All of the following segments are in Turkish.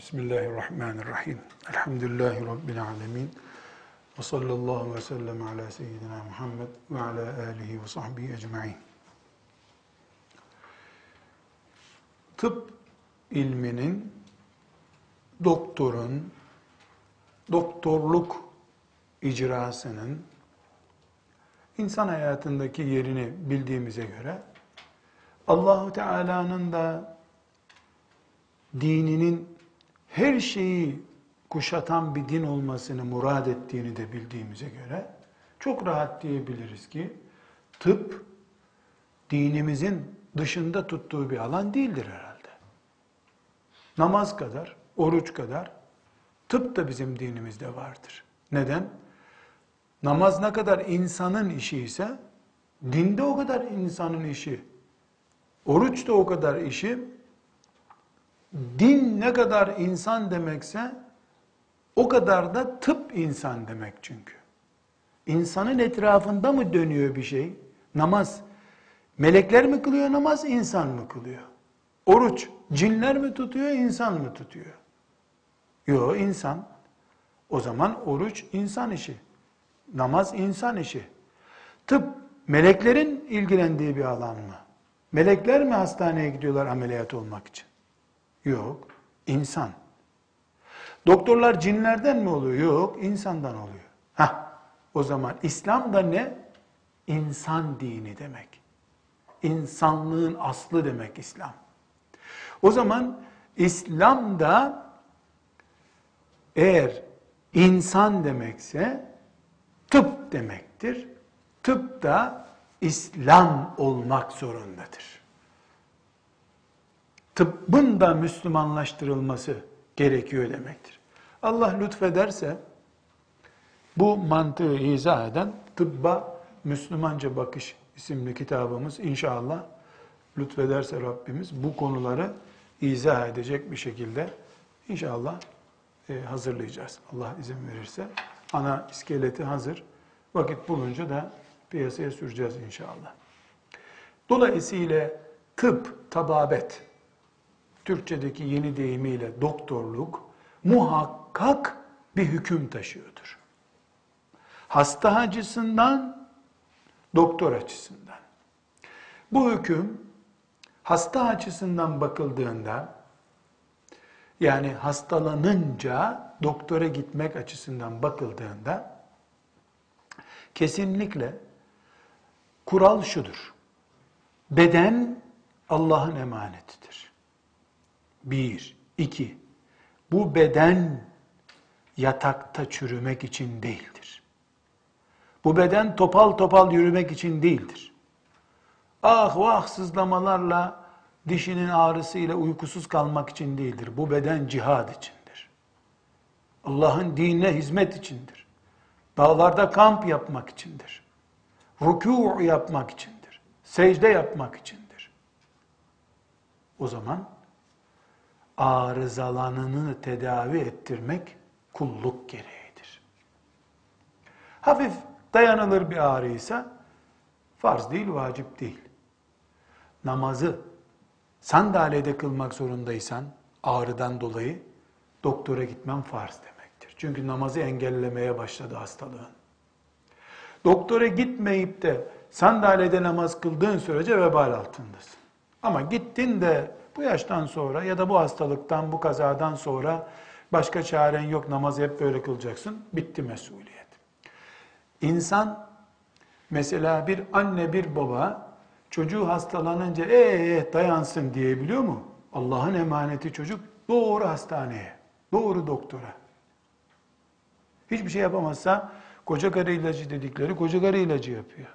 Bismillahirrahmanirrahim. Elhamdülillahi Rabbil alemin. Ve sallallahu ve sellem ala seyyidina Muhammed ve ala alihi ve sahbihi ecma'in. Tıp ilminin, doktorun, doktorluk icrasının insan hayatındaki yerini bildiğimize göre Allahu Teala'nın da dininin her şeyi kuşatan bir din olmasını murad ettiğini de bildiğimize göre çok rahat diyebiliriz ki tıp dinimizin dışında tuttuğu bir alan değildir herhalde. Namaz kadar, oruç kadar tıp da bizim dinimizde vardır. Neden? Namaz ne kadar insanın işi ise dinde o kadar insanın işi. Oruç da o kadar işi. Din ne kadar insan demekse o kadar da tıp insan demek çünkü. İnsanın etrafında mı dönüyor bir şey? Namaz. Melekler mi kılıyor namaz, insan mı kılıyor? Oruç, cinler mi tutuyor, insan mı tutuyor? Yok, insan. O zaman oruç insan işi. Namaz insan işi. Tıp, meleklerin ilgilendiği bir alan mı? Melekler mi hastaneye gidiyorlar ameliyat olmak için? Yok, insan. Doktorlar cinlerden mi oluyor? Yok, insandan oluyor. Ha, o zaman İslam da ne? İnsan dini demek. İnsanlığın aslı demek İslam. O zaman İslam da eğer insan demekse tıp demektir. Tıp da İslam olmak zorundadır. Tıbbın da Müslümanlaştırılması gerekiyor demektir. Allah lütfederse bu mantığı izah eden Tıbba Müslümanca Bakış isimli kitabımız inşallah lütfederse Rabbimiz bu konuları izah edecek bir şekilde inşallah e, hazırlayacağız. Allah izin verirse. Ana iskeleti hazır. Vakit bulunca da piyasaya süreceğiz inşallah. Dolayısıyla tıp, tababet, Türkçedeki yeni deyimiyle doktorluk muhakkak bir hüküm taşıyordur. Hasta açısından, doktor açısından. Bu hüküm hasta açısından bakıldığında yani hastalanınca doktora gitmek açısından bakıldığında kesinlikle kural şudur. Beden Allah'ın emanetidir. Bir, iki. Bu beden yatakta çürümek için değildir. Bu beden topal topal yürümek için değildir. Ah vah sızlamalarla dişinin ağrısıyla uykusuz kalmak için değildir. Bu beden cihad içindir. Allah'ın dinine hizmet içindir. Dağlarda kamp yapmak içindir. Rükû yapmak içindir. Secde yapmak içindir. O zaman arızalanını tedavi ettirmek kulluk gereğidir. Hafif dayanılır bir ağrıysa farz değil, vacip değil. Namazı sandalyede kılmak zorundaysan ağrıdan dolayı doktora gitmen farz demektir. Çünkü namazı engellemeye başladı hastalığın. Doktora gitmeyip de sandalyede namaz kıldığın sürece vebal altındasın. Ama gittin de bu yaştan sonra ya da bu hastalıktan, bu kazadan sonra başka çaren yok namazı hep böyle kılacaksın. Bitti mesuliyet. İnsan mesela bir anne bir baba çocuğu hastalanınca ee dayansın diyebiliyor mu? Allah'ın emaneti çocuk doğru hastaneye, doğru doktora. Hiçbir şey yapamazsa koca karı ilacı dedikleri koca karı ilacı yapıyor.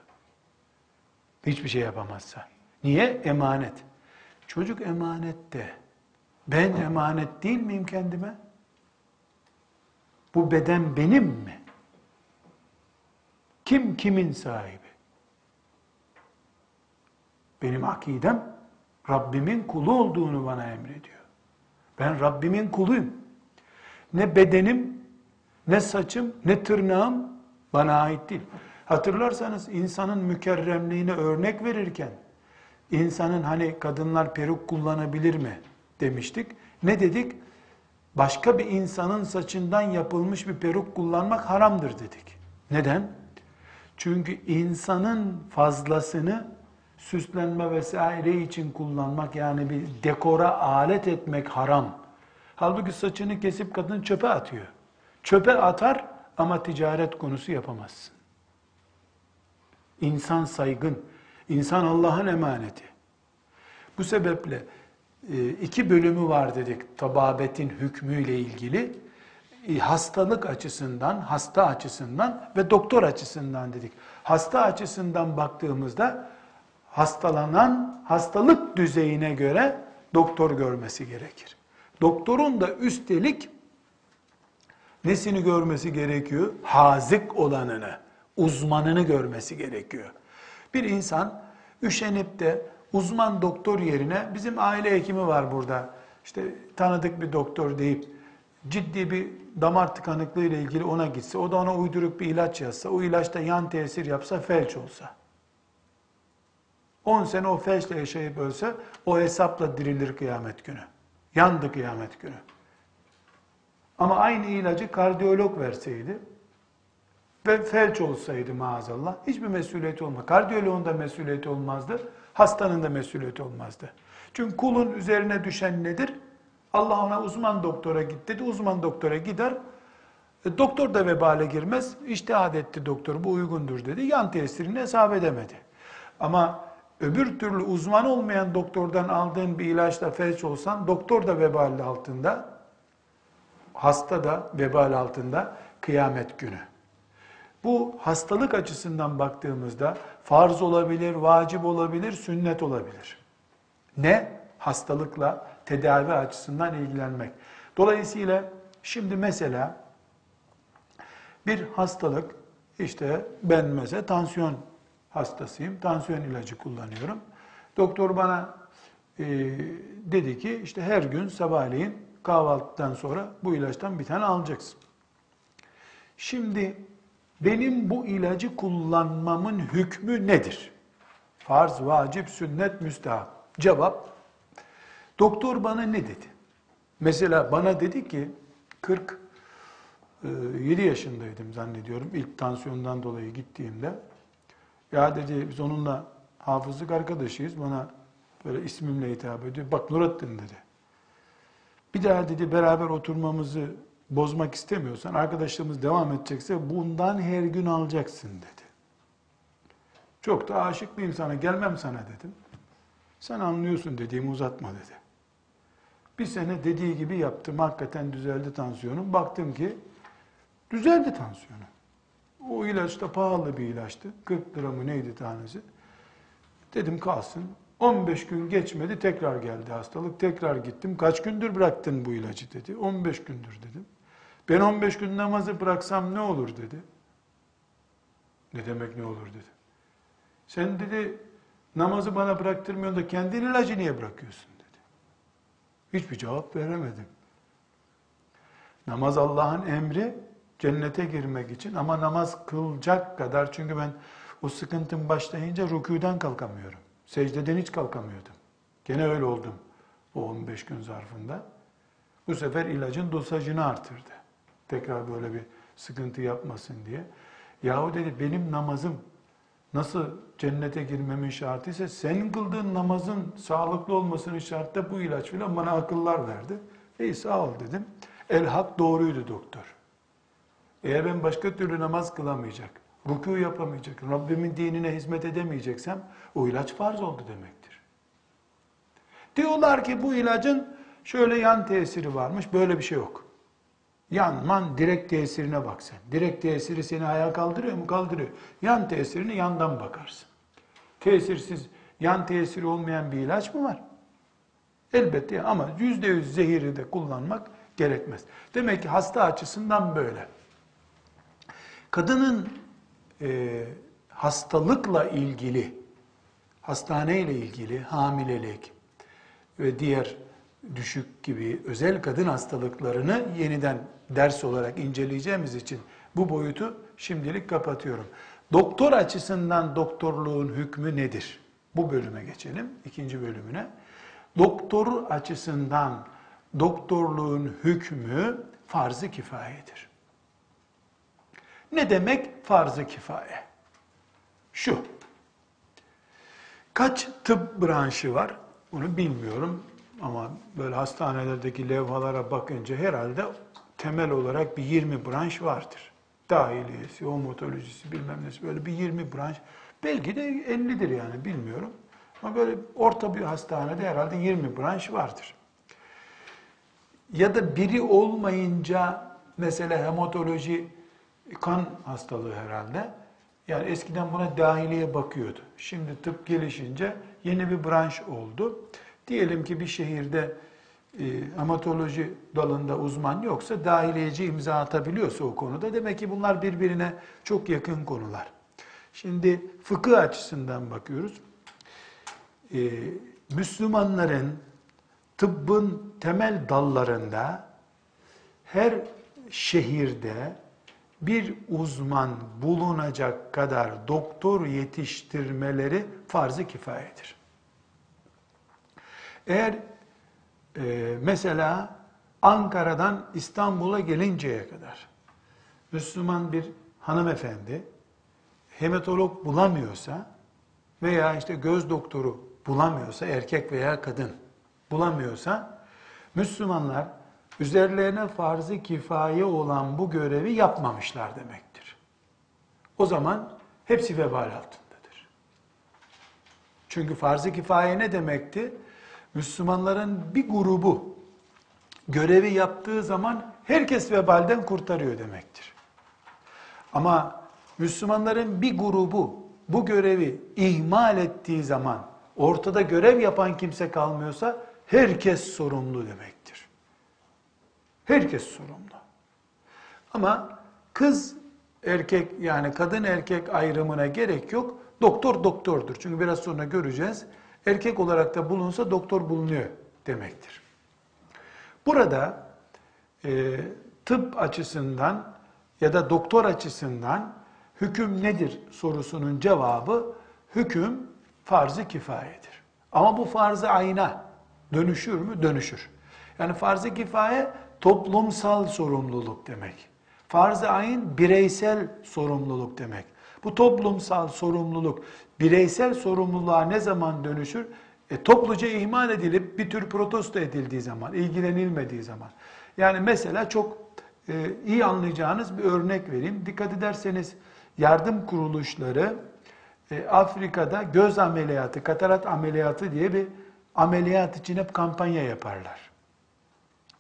Hiçbir şey yapamazsa. Niye? Emanet. Çocuk emanette. Ben emanet değil miyim kendime? Bu beden benim mi? Kim kimin sahibi? Benim akidem Rabbimin kulu olduğunu bana emrediyor. Ben Rabbimin kuluyum. Ne bedenim, ne saçım, ne tırnağım bana ait değil. Hatırlarsanız insanın mükerremliğine örnek verirken insanın hani kadınlar peruk kullanabilir mi demiştik. Ne dedik? başka bir insanın saçından yapılmış bir peruk kullanmak haramdır dedik. Neden? Çünkü insanın fazlasını süslenme vesaire için kullanmak yani bir dekora alet etmek haram. Halbuki saçını kesip kadın çöpe atıyor. Çöpe atar ama ticaret konusu yapamazsın. İnsan saygın, insan Allah'ın emaneti. Bu sebeple e, iki bölümü var dedik tababetin hükmüyle ilgili. E, hastalık açısından, hasta açısından ve doktor açısından dedik. Hasta açısından baktığımızda hastalanan hastalık düzeyine göre doktor görmesi gerekir. Doktorun da üstelik nesini görmesi gerekiyor? Hazik olanını, uzmanını görmesi gerekiyor. Bir insan üşenip de uzman doktor yerine bizim aile hekimi var burada. İşte tanıdık bir doktor deyip ciddi bir damar tıkanıklığı ile ilgili ona gitse, o da ona uyduruk bir ilaç yazsa, o ilaçta yan tesir yapsa, felç olsa. 10 sene o felçle yaşayıp ölse, o hesapla dirilir kıyamet günü. Yandı kıyamet günü. Ama aynı ilacı kardiyolog verseydi ve felç olsaydı maazallah hiçbir mesuliyeti olmaz. Kardiyoloğun da mesuliyeti olmazdı. Hastanın da mesuliyeti olmazdı. Çünkü kulun üzerine düşen nedir? Allah ona uzman doktora git dedi. Uzman doktora gider. E, doktor da vebale girmez. İştihad etti doktor bu uygundur dedi. Yan tesirini hesap edemedi. Ama öbür türlü uzman olmayan doktordan aldığın bir ilaçla felç olsan doktor da vebal altında, hasta da vebal altında kıyamet günü. Bu hastalık açısından baktığımızda farz olabilir, vacip olabilir, sünnet olabilir. Ne? Hastalıkla tedavi açısından ilgilenmek. Dolayısıyla şimdi mesela bir hastalık işte ben mesela tansiyon hastasıyım. Tansiyon ilacı kullanıyorum. Doktor bana e, dedi ki işte her gün sabahleyin kahvaltıdan sonra bu ilaçtan bir tane alacaksın. Şimdi benim bu ilacı kullanmamın hükmü nedir? Farz, vacip, sünnet, müstahap. Cevap, doktor bana ne dedi? Mesela bana dedi ki 47 e, yaşındaydım zannediyorum ilk tansiyondan dolayı gittiğimde. Ya dedi biz onunla hafızlık arkadaşıyız. Bana böyle ismimle hitap ediyor. Bak Nurattin dedi. Bir daha dedi beraber oturmamızı bozmak istemiyorsan, arkadaşlığımız devam edecekse bundan her gün alacaksın dedi. Çok da aşık bir insana gelmem sana dedim. Sen anlıyorsun dediğimi uzatma dedi. Bir sene dediği gibi yaptım. Hakikaten düzeldi tansiyonum. Baktım ki düzeldi tansiyonum. O ilaç da pahalı bir ilaçtı. 40 lira mı neydi tanesi? Dedim kalsın. 15 gün geçmedi tekrar geldi hastalık. Tekrar gittim. Kaç gündür bıraktın bu ilacı dedi. 15 gündür dedim. Ben 15 gün namazı bıraksam ne olur dedi. Ne demek ne olur dedi. Sen dedi namazı bana bıraktırmıyorsun da kendin ilacı niye bırakıyorsun dedi. Hiçbir cevap veremedim. Namaz Allah'ın emri cennete girmek için ama namaz kılacak kadar çünkü ben o sıkıntım başlayınca rükûden kalkamıyorum. Secdeden hiç kalkamıyordum. Gene öyle oldum o 15 gün zarfında. Bu sefer ilacın dosajını artırdı. Tekrar böyle bir sıkıntı yapmasın diye. Yahu dedi benim namazım nasıl cennete girmemin şartı ise senin kıldığın namazın sağlıklı olmasının şartı bu ilaç filan bana akıllar verdi. İyi sağ ol dedim. El hak doğruydu doktor. Eğer ben başka türlü namaz kılamayacak, ruku yapamayacak, Rabbimin dinine hizmet edemeyeceksem o ilaç farz oldu demektir. Diyorlar ki bu ilacın şöyle yan tesiri varmış, böyle bir şey yok. Yanman direkt tesirine bak sen. Direkt tesiri seni ayağa kaldırıyor mu? Kaldırıyor. Yan tesirini yandan bakarsın. Tesirsiz, yan tesiri olmayan bir ilaç mı var? Elbette ama yüzde yüz zehiri de kullanmak gerekmez. Demek ki hasta açısından böyle. Kadının e, hastalıkla ilgili, hastaneyle ilgili hamilelik ve diğer düşük gibi özel kadın hastalıklarını yeniden ders olarak inceleyeceğimiz için bu boyutu şimdilik kapatıyorum. Doktor açısından doktorluğun hükmü nedir? Bu bölüme geçelim, ikinci bölümüne. Doktor açısından doktorluğun hükmü farz-ı kifayedir. Ne demek farz-ı kifaye? Şu, kaç tıp branşı var? Bunu bilmiyorum ama böyle hastanelerdeki levhalara bakınca herhalde temel olarak bir 20 branş vardır. Dahiliyesi, omatolojisi bilmem nesi böyle bir 20 branş. Belki de 50'dir yani bilmiyorum. Ama böyle orta bir hastanede herhalde 20 branş vardır. Ya da biri olmayınca mesela hematoloji kan hastalığı herhalde. Yani eskiden buna dahiliye bakıyordu. Şimdi tıp gelişince yeni bir branş oldu. Diyelim ki bir şehirde e, hematoloji dalında uzman yoksa dahiliyeci imza atabiliyorsa o konuda demek ki bunlar birbirine çok yakın konular. Şimdi fıkıh açısından bakıyoruz. Ee, Müslümanların tıbbın temel dallarında her şehirde bir uzman bulunacak kadar doktor yetiştirmeleri farz-ı kifayedir. Eğer e, mesela Ankara'dan İstanbul'a gelinceye kadar Müslüman bir hanımefendi hematolog bulamıyorsa veya işte göz doktoru bulamıyorsa erkek veya kadın bulamıyorsa Müslümanlar üzerlerine farz-ı kifaye olan bu görevi yapmamışlar demektir. O zaman hepsi vebal altındadır. Çünkü farz-ı kifaye ne demekti? Müslümanların bir grubu görevi yaptığı zaman herkes vebalden kurtarıyor demektir. Ama Müslümanların bir grubu bu görevi ihmal ettiği zaman ortada görev yapan kimse kalmıyorsa herkes sorumlu demektir. Herkes sorumlu. Ama kız erkek yani kadın erkek ayrımına gerek yok. Doktor doktordur. Çünkü biraz sonra göreceğiz. Erkek olarak da bulunsa doktor bulunuyor demektir. Burada e, tıp açısından ya da doktor açısından hüküm nedir sorusunun cevabı hüküm farz-ı kifayedir. Ama bu farz-ı ayna dönüşür mü? Dönüşür. Yani farz-ı kifaye toplumsal sorumluluk demek. Farz-ı ayn bireysel sorumluluk demek. Bu toplumsal sorumluluk bireysel sorumluluğa ne zaman dönüşür? E, topluca ihmal edilip bir tür protesto edildiği zaman, ilgilenilmediği zaman. Yani mesela çok e, iyi anlayacağınız bir örnek vereyim. Dikkat ederseniz yardım kuruluşları e, Afrika'da göz ameliyatı, katarat ameliyatı diye bir ameliyat için hep kampanya yaparlar.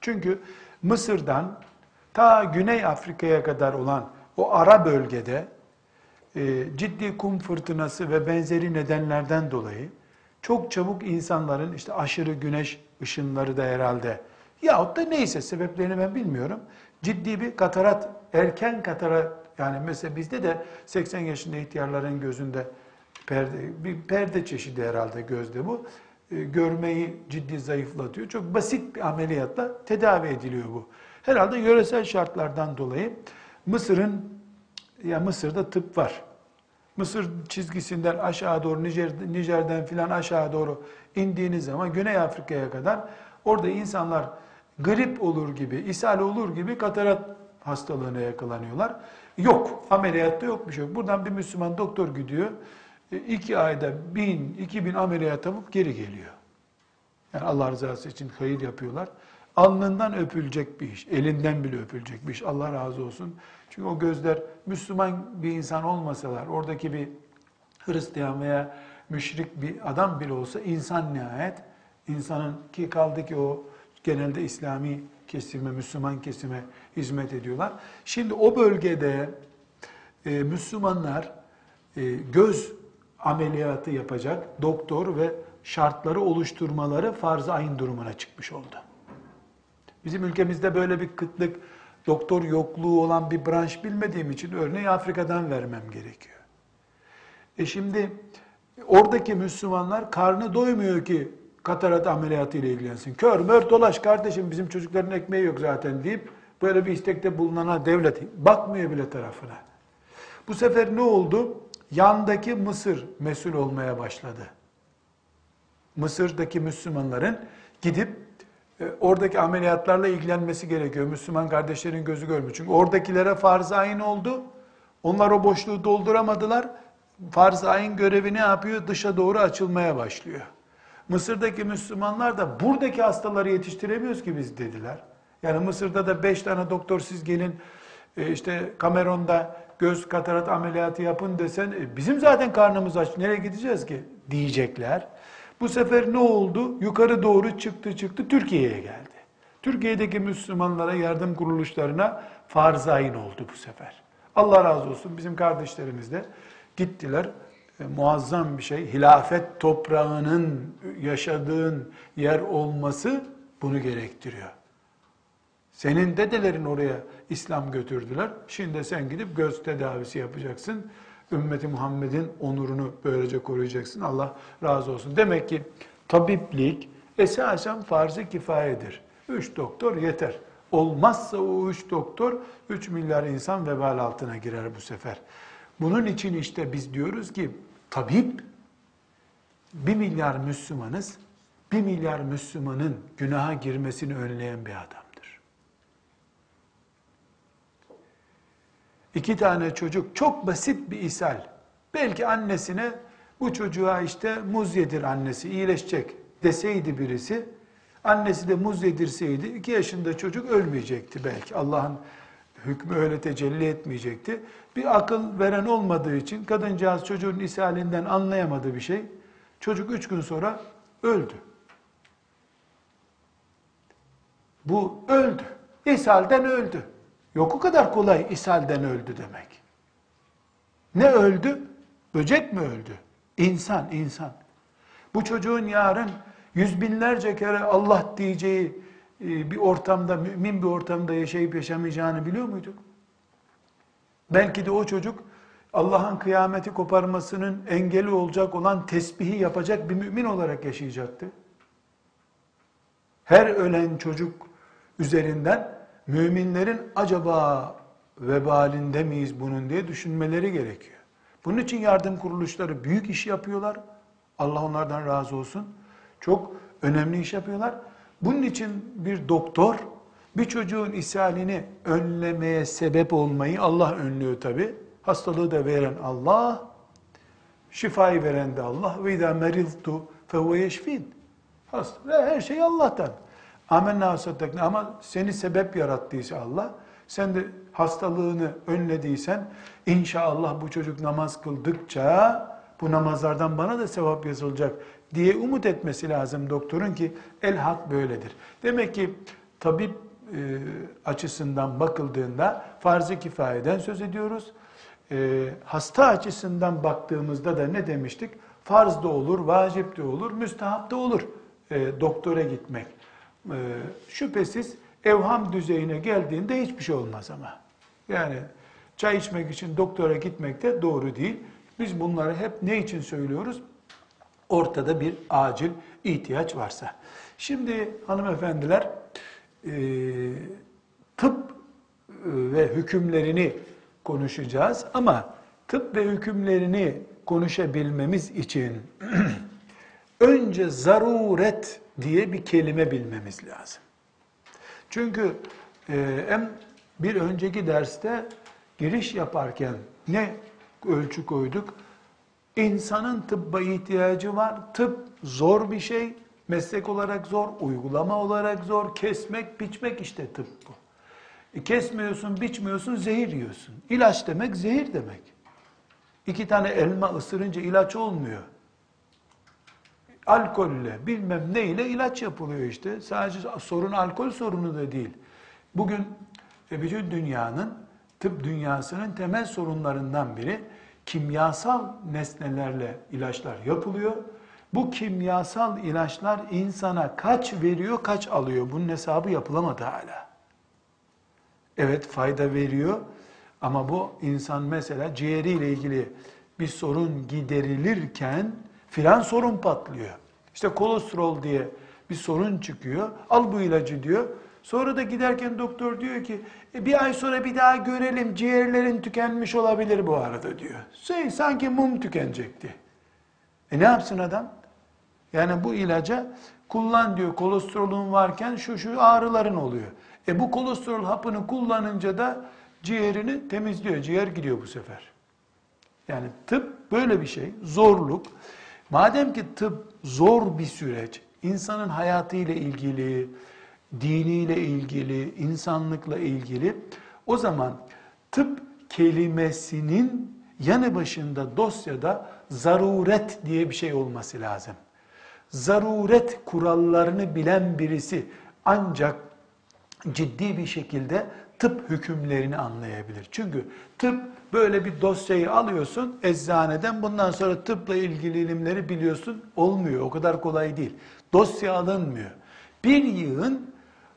Çünkü Mısır'dan ta Güney Afrika'ya kadar olan o ara bölgede ciddi kum fırtınası ve benzeri nedenlerden dolayı çok çabuk insanların işte aşırı güneş ışınları da herhalde yahut da neyse sebeplerini ben bilmiyorum. Ciddi bir katarat, erken katarat yani mesela bizde de 80 yaşında ihtiyarların gözünde perde, bir perde çeşidi herhalde gözde bu. E, görmeyi ciddi zayıflatıyor. Çok basit bir ameliyatla tedavi ediliyor bu. Herhalde yöresel şartlardan dolayı Mısır'ın ya Mısır'da tıp var. Mısır çizgisinden aşağı doğru Nijer, Nijer'den filan aşağı doğru indiğiniz zaman Güney Afrika'ya kadar orada insanlar grip olur gibi, ishal olur gibi katarat hastalığına yakalanıyorlar. Yok, ameliyatta yok bir şey yok. Buradan bir Müslüman doktor gidiyor, e, iki ayda bin, iki bin ameliyat yapıp geri geliyor. Yani Allah rızası için hayır yapıyorlar. Alnından öpülecek bir iş, elinden bile öpülecek bir iş. Allah razı olsun. Çünkü o gözler Müslüman bir insan olmasalar, oradaki bir Hristiyan veya müşrik bir adam bile olsa insan nihayet, insanın ki kaldı ki o genelde İslami kesime, Müslüman kesime hizmet ediyorlar. Şimdi o bölgede e, Müslümanlar e, göz ameliyatı yapacak doktor ve şartları oluşturmaları farz-ı ayın durumuna çıkmış oldu. Bizim ülkemizde böyle bir kıtlık, doktor yokluğu olan bir branş bilmediğim için örneği Afrika'dan vermem gerekiyor. E şimdi oradaki Müslümanlar karnı doymuyor ki katarat ameliyatı ile ilgilensin. Kör mör dolaş kardeşim bizim çocukların ekmeği yok zaten deyip böyle bir istekte bulunana devlet bakmıyor bile tarafına. Bu sefer ne oldu? Yandaki Mısır mesul olmaya başladı. Mısır'daki Müslümanların gidip oradaki ameliyatlarla ilgilenmesi gerekiyor. Müslüman kardeşlerin gözü görmüyor. Çünkü oradakilere farz ayın oldu. Onlar o boşluğu dolduramadılar. Farz ayın görevi ne yapıyor? Dışa doğru açılmaya başlıyor. Mısır'daki Müslümanlar da buradaki hastaları yetiştiremiyoruz ki biz dediler. Yani Mısır'da da beş tane doktor siz gelin e, işte Cameron'da göz katarat ameliyatı yapın desen e, bizim zaten karnımız aç nereye gideceğiz ki diyecekler. Bu sefer ne oldu? Yukarı doğru çıktı çıktı Türkiye'ye geldi. Türkiye'deki Müslümanlara yardım kuruluşlarına farz ayın oldu bu sefer. Allah razı olsun bizim kardeşlerimiz de gittiler. E, muazzam bir şey. Hilafet toprağının yaşadığın yer olması bunu gerektiriyor. Senin dedelerin oraya İslam götürdüler. Şimdi sen gidip göz tedavisi yapacaksın. Ümmeti Muhammed'in onurunu böylece koruyacaksın. Allah razı olsun. Demek ki tabiplik esasen farz-ı kifayedir. Üç doktor yeter. Olmazsa o üç doktor, üç milyar insan vebal altına girer bu sefer. Bunun için işte biz diyoruz ki tabip bir milyar Müslümanız, bir milyar Müslümanın günaha girmesini önleyen bir adamdır. İki tane çocuk çok basit bir ishal. Belki annesine bu çocuğa işte muz yedir annesi iyileşecek deseydi birisi, annesi de muz yedirseydi iki yaşında çocuk ölmeyecekti belki. Allah'ın hükmü öyle tecelli etmeyecekti. Bir akıl veren olmadığı için kadıncağız çocuğun ishalinden anlayamadığı bir şey. Çocuk üç gün sonra öldü. Bu öldü. İshalden öldü. Yok o kadar kolay ishalden öldü demek. Ne öldü? Böcek mi öldü? İnsan, insan. Bu çocuğun yarın yüz binlerce kere Allah diyeceği e, bir ortamda, mümin bir ortamda yaşayıp yaşamayacağını biliyor muyduk? Belki de o çocuk Allah'ın kıyameti koparmasının engeli olacak olan tesbihi yapacak bir mümin olarak yaşayacaktı. Her ölen çocuk üzerinden müminlerin acaba vebalinde miyiz bunun diye düşünmeleri gerekiyor. Bunun için yardım kuruluşları büyük iş yapıyorlar. Allah onlardan razı olsun. Çok önemli iş yapıyorlar. Bunun için bir doktor bir çocuğun ishalini önlemeye sebep olmayı Allah önlüyor tabi. Hastalığı da veren Allah, şifayı veren de Allah. Ve izâ meriztu fehuve. Her şey Allah'tan. Amenna saddakna ama seni sebep yarattıysa Allah, sen de hastalığını önlediysen, inşallah bu çocuk namaz kıldıkça bu namazlardan bana da sevap yazılacak diye umut etmesi lazım doktorun ki el hak böyledir. Demek ki tabip e, açısından bakıldığında farz-ı kifayeden söz ediyoruz. E, hasta açısından baktığımızda da ne demiştik? Farz da olur, vacip de olur, müstahap da olur e, doktora gitmek. E, şüphesiz evham düzeyine geldiğinde hiçbir şey olmaz ama. Yani çay içmek için doktora gitmek de doğru değil. Biz bunları hep ne için söylüyoruz? Ortada bir acil ihtiyaç varsa. Şimdi hanımefendiler e, tıp e, ve hükümlerini konuşacağız ama tıp ve hükümlerini konuşabilmemiz için önce zaruret diye bir kelime bilmemiz lazım. Çünkü e, hem bir önceki derste giriş yaparken ne ölçü koyduk? İnsanın tıbba ihtiyacı var. Tıp zor bir şey. Meslek olarak zor, uygulama olarak zor. Kesmek, biçmek işte tıp bu. E, kesmiyorsun, biçmiyorsun, zehir yiyorsun. İlaç demek zehir demek. İki tane elma ısırınca ilaç olmuyor. Alkolle, bilmem neyle ilaç yapılıyor işte. Sadece sorun alkol sorunu da değil. Bugün e, bütün dünyanın, tıp dünyasının temel sorunlarından biri kimyasal nesnelerle ilaçlar yapılıyor. Bu kimyasal ilaçlar insana kaç veriyor, kaç alıyor? Bunun hesabı yapılamadı hala. Evet fayda veriyor ama bu insan mesela ciğeriyle ilgili bir sorun giderilirken filan sorun patlıyor. İşte kolesterol diye bir sorun çıkıyor. Al bu ilacı diyor. Sonra da giderken doktor diyor ki e, bir ay sonra bir daha görelim ciğerlerin tükenmiş olabilir bu arada diyor. Şey, sanki mum tükenecekti. E ne yapsın adam? Yani bu ilaca kullan diyor kolesterolün varken şu şu ağrıların oluyor. E bu kolesterol hapını kullanınca da ciğerini temizliyor. Ciğer gidiyor bu sefer. Yani tıp böyle bir şey. Zorluk. Madem ki tıp zor bir süreç, insanın hayatıyla ilgili, diniyle ilgili, insanlıkla ilgili o zaman tıp kelimesinin yanı başında dosyada zaruret diye bir şey olması lazım. Zaruret kurallarını bilen birisi ancak ciddi bir şekilde tıp hükümlerini anlayabilir. Çünkü tıp böyle bir dosyayı alıyorsun eczaneden bundan sonra tıpla ilgili ilimleri biliyorsun olmuyor. O kadar kolay değil. Dosya alınmıyor. Bir yığın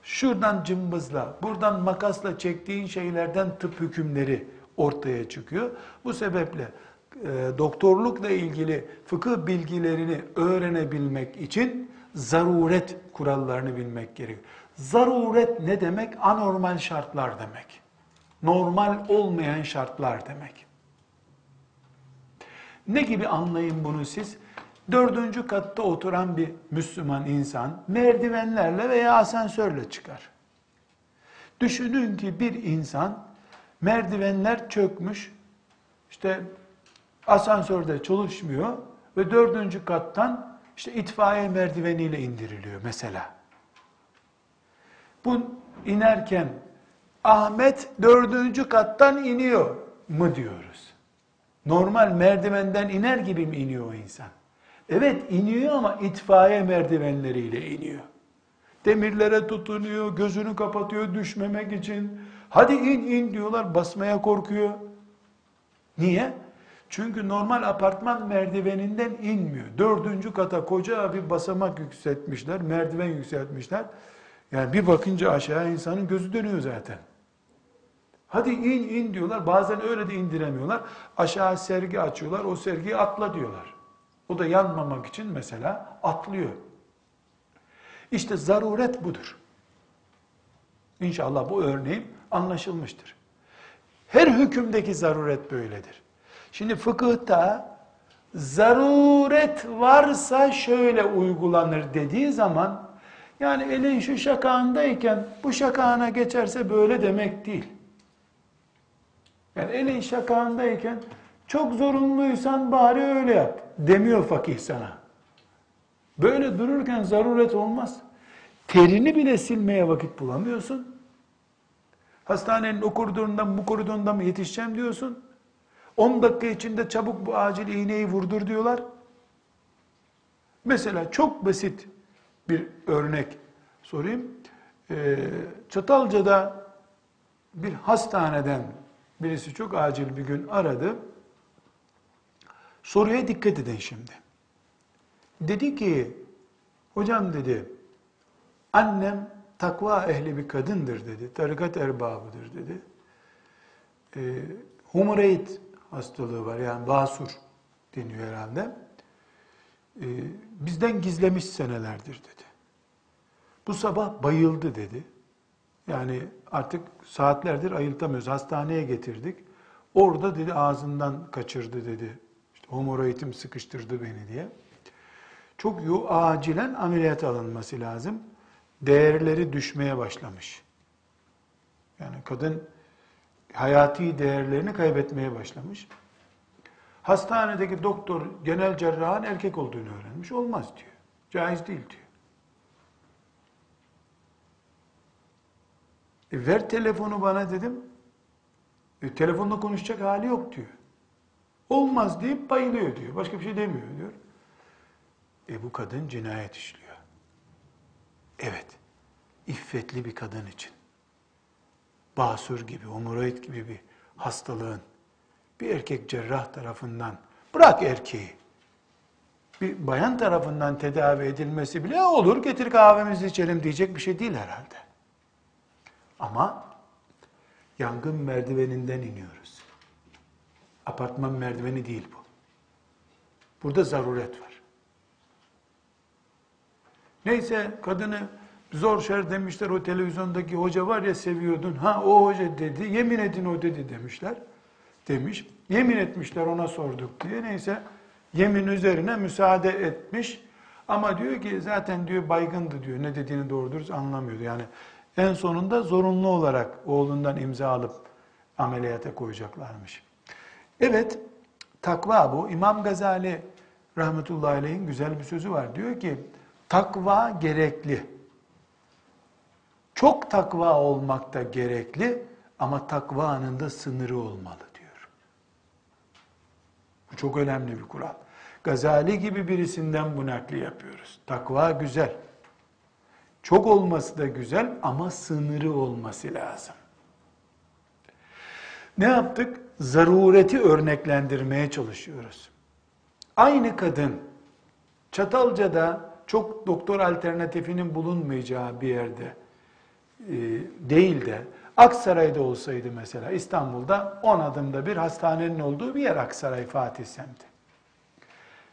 şuradan cımbızla, buradan makasla çektiğin şeylerden tıp hükümleri ortaya çıkıyor. Bu sebeple e, doktorlukla ilgili fıkıh bilgilerini öğrenebilmek için zaruret kurallarını bilmek gerekiyor. Zaruret ne demek? Anormal şartlar demek. Normal olmayan şartlar demek. Ne gibi anlayın bunu siz? Dördüncü katta oturan bir Müslüman insan merdivenlerle veya asansörle çıkar. Düşünün ki bir insan merdivenler çökmüş, işte asansörde çalışmıyor ve dördüncü kattan işte itfaiye merdiveniyle indiriliyor mesela. Bu inerken Ahmet dördüncü kattan iniyor mu diyoruz. Normal merdivenden iner gibi mi iniyor o insan? Evet iniyor ama itfaiye merdivenleriyle iniyor. Demirlere tutunuyor, gözünü kapatıyor düşmemek için. Hadi in in diyorlar, basmaya korkuyor. Niye? Çünkü normal apartman merdiveninden inmiyor. Dördüncü kata koca bir basamak yükseltmişler, merdiven yükseltmişler. Yani bir bakınca aşağı insanın gözü dönüyor zaten. Hadi in in diyorlar. Bazen öyle de indiremiyorlar. Aşağı sergi açıyorlar. O sergiyi atla diyorlar. O da yanmamak için mesela atlıyor. İşte zaruret budur. İnşallah bu örneğim anlaşılmıştır. Her hükümdeki zaruret böyledir. Şimdi fıkıhta zaruret varsa şöyle uygulanır dediği zaman yani elin şu şakağındayken bu şakağına geçerse böyle demek değil. Yani elin şakağındayken çok zorunluysan bari öyle yap demiyor fakih sana. Böyle dururken zaruret olmaz. Terini bile silmeye vakit bulamıyorsun. Hastanenin o koridorundan bu koridorundan mı yetişeceğim diyorsun. 10 dakika içinde çabuk bu acil iğneyi vurdur diyorlar. Mesela çok basit bir örnek sorayım. Ee, Çatalca'da bir hastaneden birisi çok acil bir gün aradı. Soruya dikkat edin şimdi. Dedi ki, hocam dedi, annem takva ehli bir kadındır dedi, tarikat erbabıdır dedi. E, hastalığı var yani basur deniyor herhalde. E, bizden gizlemiş senelerdir dedi. Bu sabah bayıldı dedi. Yani artık saatlerdir ayıltamıyoruz. Hastaneye getirdik. Orada dedi ağzından kaçırdı dedi. İşte homoroidim sıkıştırdı beni diye. Çok yu acilen ameliyat alınması lazım. Değerleri düşmeye başlamış. Yani kadın hayati değerlerini kaybetmeye başlamış. Hastanedeki doktor genel cerrahın erkek olduğunu öğrenmiş. Olmaz diyor. Caiz değil diyor. E ver telefonu bana dedim. E, telefonla konuşacak hali yok diyor. Olmaz deyip bayılıyor diyor. Başka bir şey demiyor diyor. E bu kadın cinayet işliyor. Evet. İffetli bir kadın için. Basur gibi, hemoroid gibi bir hastalığın bir erkek cerrah tarafından bırak erkeği bir bayan tarafından tedavi edilmesi bile olur getir kahvemizi içelim diyecek bir şey değil herhalde. Ama yangın merdiveninden iniyoruz. Apartman merdiveni değil bu. Burada zaruret var. Neyse kadını zor şer demişler o televizyondaki hoca var ya seviyordun. Ha o hoca dedi. Yemin edin o dedi demişler. Demiş. Yemin etmişler ona sorduk diye. Neyse yemin üzerine müsaade etmiş. Ama diyor ki zaten diyor baygındı diyor. Ne dediğini doğru dürüst anlamıyordu. Yani en sonunda zorunlu olarak oğlundan imza alıp ameliyata koyacaklarmış. Evet, takva bu. İmam Gazali rahmetullahi aleyhin güzel bir sözü var. Diyor ki, takva gerekli. Çok takva olmak da gerekli ama takvanın da sınırı olmalı çok önemli bir kural. Gazali gibi birisinden bu nakli yapıyoruz. Takva güzel. Çok olması da güzel ama sınırı olması lazım. Ne yaptık? Zarureti örneklendirmeye çalışıyoruz. Aynı kadın Çatalca'da çok doktor alternatifinin bulunmayacağı bir yerde e, değil de Aksaray'da olsaydı mesela İstanbul'da 10 adımda bir hastanenin olduğu bir yer Aksaray Fatih semti.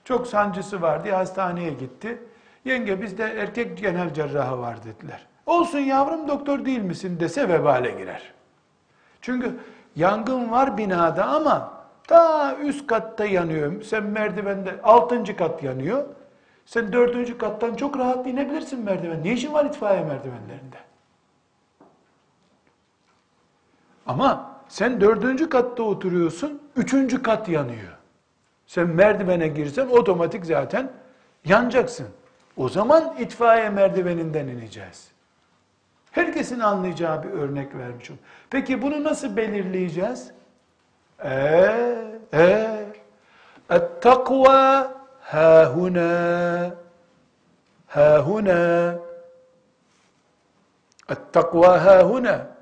Çok sancısı var diye hastaneye gitti. Yenge bizde erkek genel cerrahı var dediler. Olsun yavrum doktor değil misin dese vebale girer. Çünkü yangın var binada ama ta üst katta yanıyor. Sen merdivende altıncı kat yanıyor. Sen dördüncü kattan çok rahat inebilirsin merdiven. Ne işin var itfaiye merdivenlerinde? Ama sen dördüncü katta oturuyorsun, üçüncü kat yanıyor. Sen merdivene girsen otomatik zaten yanacaksın. O zaman itfaiye merdiveninden ineceğiz. Herkesin anlayacağı bir örnek vermiş oldum. Peki bunu nasıl belirleyeceğiz? Eee, eee, et-takva hâhuna, hâhuna, et-takva hâhuna.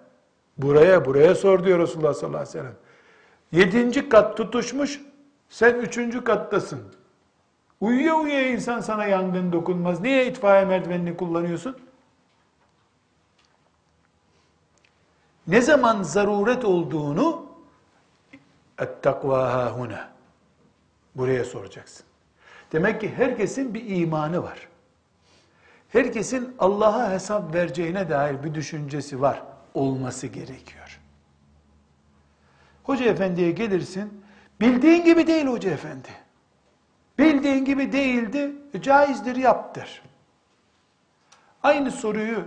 Buraya, buraya sor diyor Resulullah sallallahu aleyhi ve sellem. Yedinci kat tutuşmuş, sen üçüncü kattasın. Uyuya uyuya insan sana yangın dokunmaz. Niye itfaiye merdivenini kullanıyorsun? Ne zaman zaruret olduğunu et-takva huna. Buraya soracaksın. Demek ki herkesin bir imanı var. Herkesin Allah'a hesap vereceğine dair bir düşüncesi var. Olması gerekiyor. Hoca efendiye gelirsin, bildiğin gibi değil hoca efendi. Bildiğin gibi değildi, e, caizdir yaptır. Aynı soruyu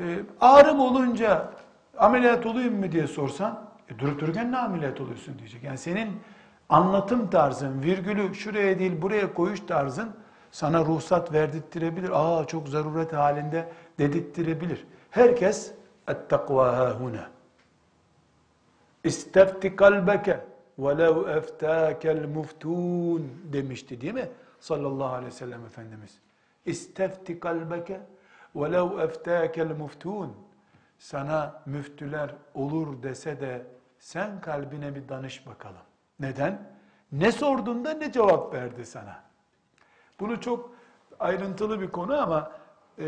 e, ağrım olunca ameliyat olayım mı diye sorsan, e, durup dururken ne ameliyat oluyorsun diyecek. Yani senin anlatım tarzın, virgülü şuraya değil buraya koyuş tarzın sana ruhsat verdirttirebilir. Aa çok zaruret halinde dedirttirebilir. Herkes ettakva hahuna. İstefti kalbeke وَلَوْ اَفْتَاكَ الْمُفْتُونَ demişti değil mi? Sallallahu aleyhi ve sellem Efendimiz. İstefti kalbeke وَلَوْ اَفْتَاكَ الْمُفْتُونَ Sana müftüler olur dese de sen kalbine bir danış bakalım. Neden? Ne sordun da ne cevap verdi sana? Bunu çok ayrıntılı bir konu ama e,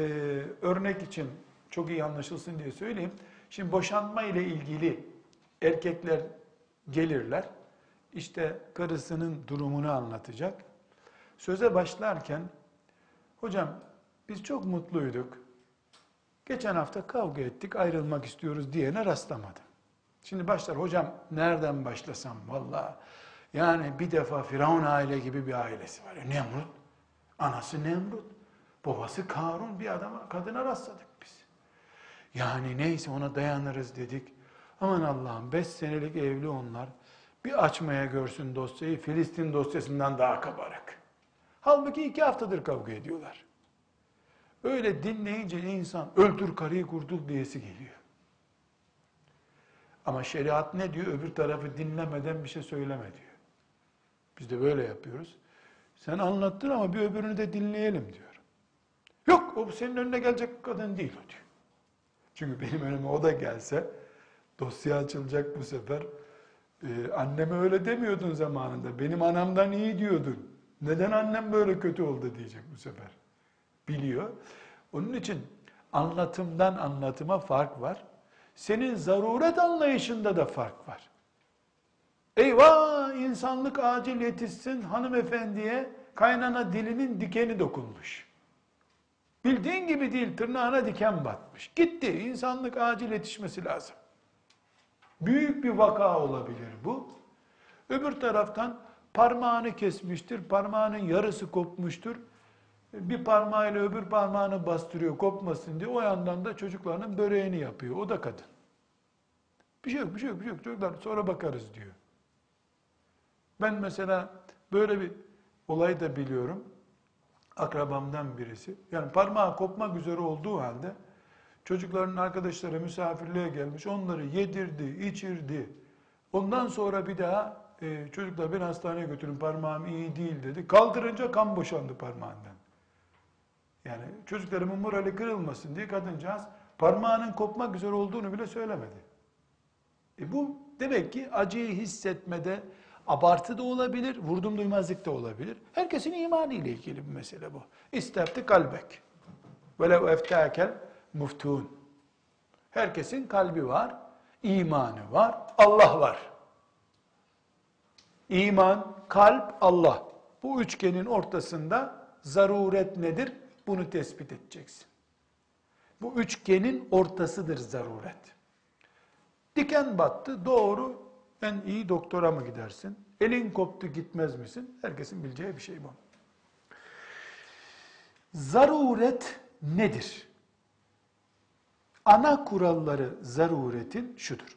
örnek için çok iyi anlaşılsın diye söyleyeyim. Şimdi boşanma ile ilgili erkekler gelirler. İşte karısının durumunu anlatacak. Söze başlarken, hocam biz çok mutluyduk. Geçen hafta kavga ettik, ayrılmak istiyoruz diyene rastlamadım. Şimdi başlar, hocam nereden başlasam valla. Yani bir defa Firavun aile gibi bir ailesi var. Nemrut, anası Nemrut, babası Karun bir adama, kadına rastladık. Yani neyse ona dayanırız dedik. Aman Allah'ım beş senelik evli onlar. Bir açmaya görsün dosyayı Filistin dosyasından daha kabarık. Halbuki iki haftadır kavga ediyorlar. Öyle dinleyince insan öldür karıyı kurtul diyesi geliyor. Ama şeriat ne diyor? Öbür tarafı dinlemeden bir şey söyleme diyor. Biz de böyle yapıyoruz. Sen anlattın ama bir öbürünü de dinleyelim diyor. Yok o senin önüne gelecek kadın değil o diyor. Çünkü benim önüme o da gelse dosya açılacak bu sefer. Ee, anneme öyle demiyordun zamanında. Benim anamdan iyi diyordun. Neden annem böyle kötü oldu diyecek bu sefer. Biliyor. Onun için anlatımdan anlatıma fark var. Senin zaruret anlayışında da fark var. Eyvah insanlık acil yetişsin hanımefendiye kaynana dilinin dikeni dokunmuş. Bildiğin gibi değil tırnağına diken batmış. Gitti insanlık acil yetişmesi lazım. Büyük bir vaka olabilir bu. Öbür taraftan parmağını kesmiştir, parmağının yarısı kopmuştur. bir parmağıyla öbür parmağını bastırıyor kopmasın diye o yandan da çocuklarının böreğini yapıyor. O da kadın. Bir şey yok, bir şey yok, bir şey yok. Çocuklar sonra bakarız diyor. Ben mesela böyle bir olay da biliyorum. Akrabamdan birisi. Yani parmağı kopmak üzere olduğu halde çocukların arkadaşları misafirliğe gelmiş. Onları yedirdi, içirdi. Ondan sonra bir daha e, çocuklar beni hastaneye götürün parmağım iyi değil dedi. Kaldırınca kan boşandı parmağından. Yani çocuklarımın morali kırılmasın diye kadıncağız parmağının kopmak üzere olduğunu bile söylemedi. E bu demek ki acıyı hissetmede abartı da olabilir, vurdum duymazlık da olabilir. Herkesin imanı ile ilgili bir mesele bu. İstefti kalbek. Velev eftakel muftun. Herkesin kalbi var, imanı var, Allah var. İman, kalp, Allah. Bu üçgenin ortasında zaruret nedir? Bunu tespit edeceksin. Bu üçgenin ortasıdır zaruret. Diken battı, doğru. En iyi doktora mı gidersin? Elin koptu gitmez misin? Herkesin bileceği bir şey bu. Zaruret nedir? Ana kuralları zaruretin şudur.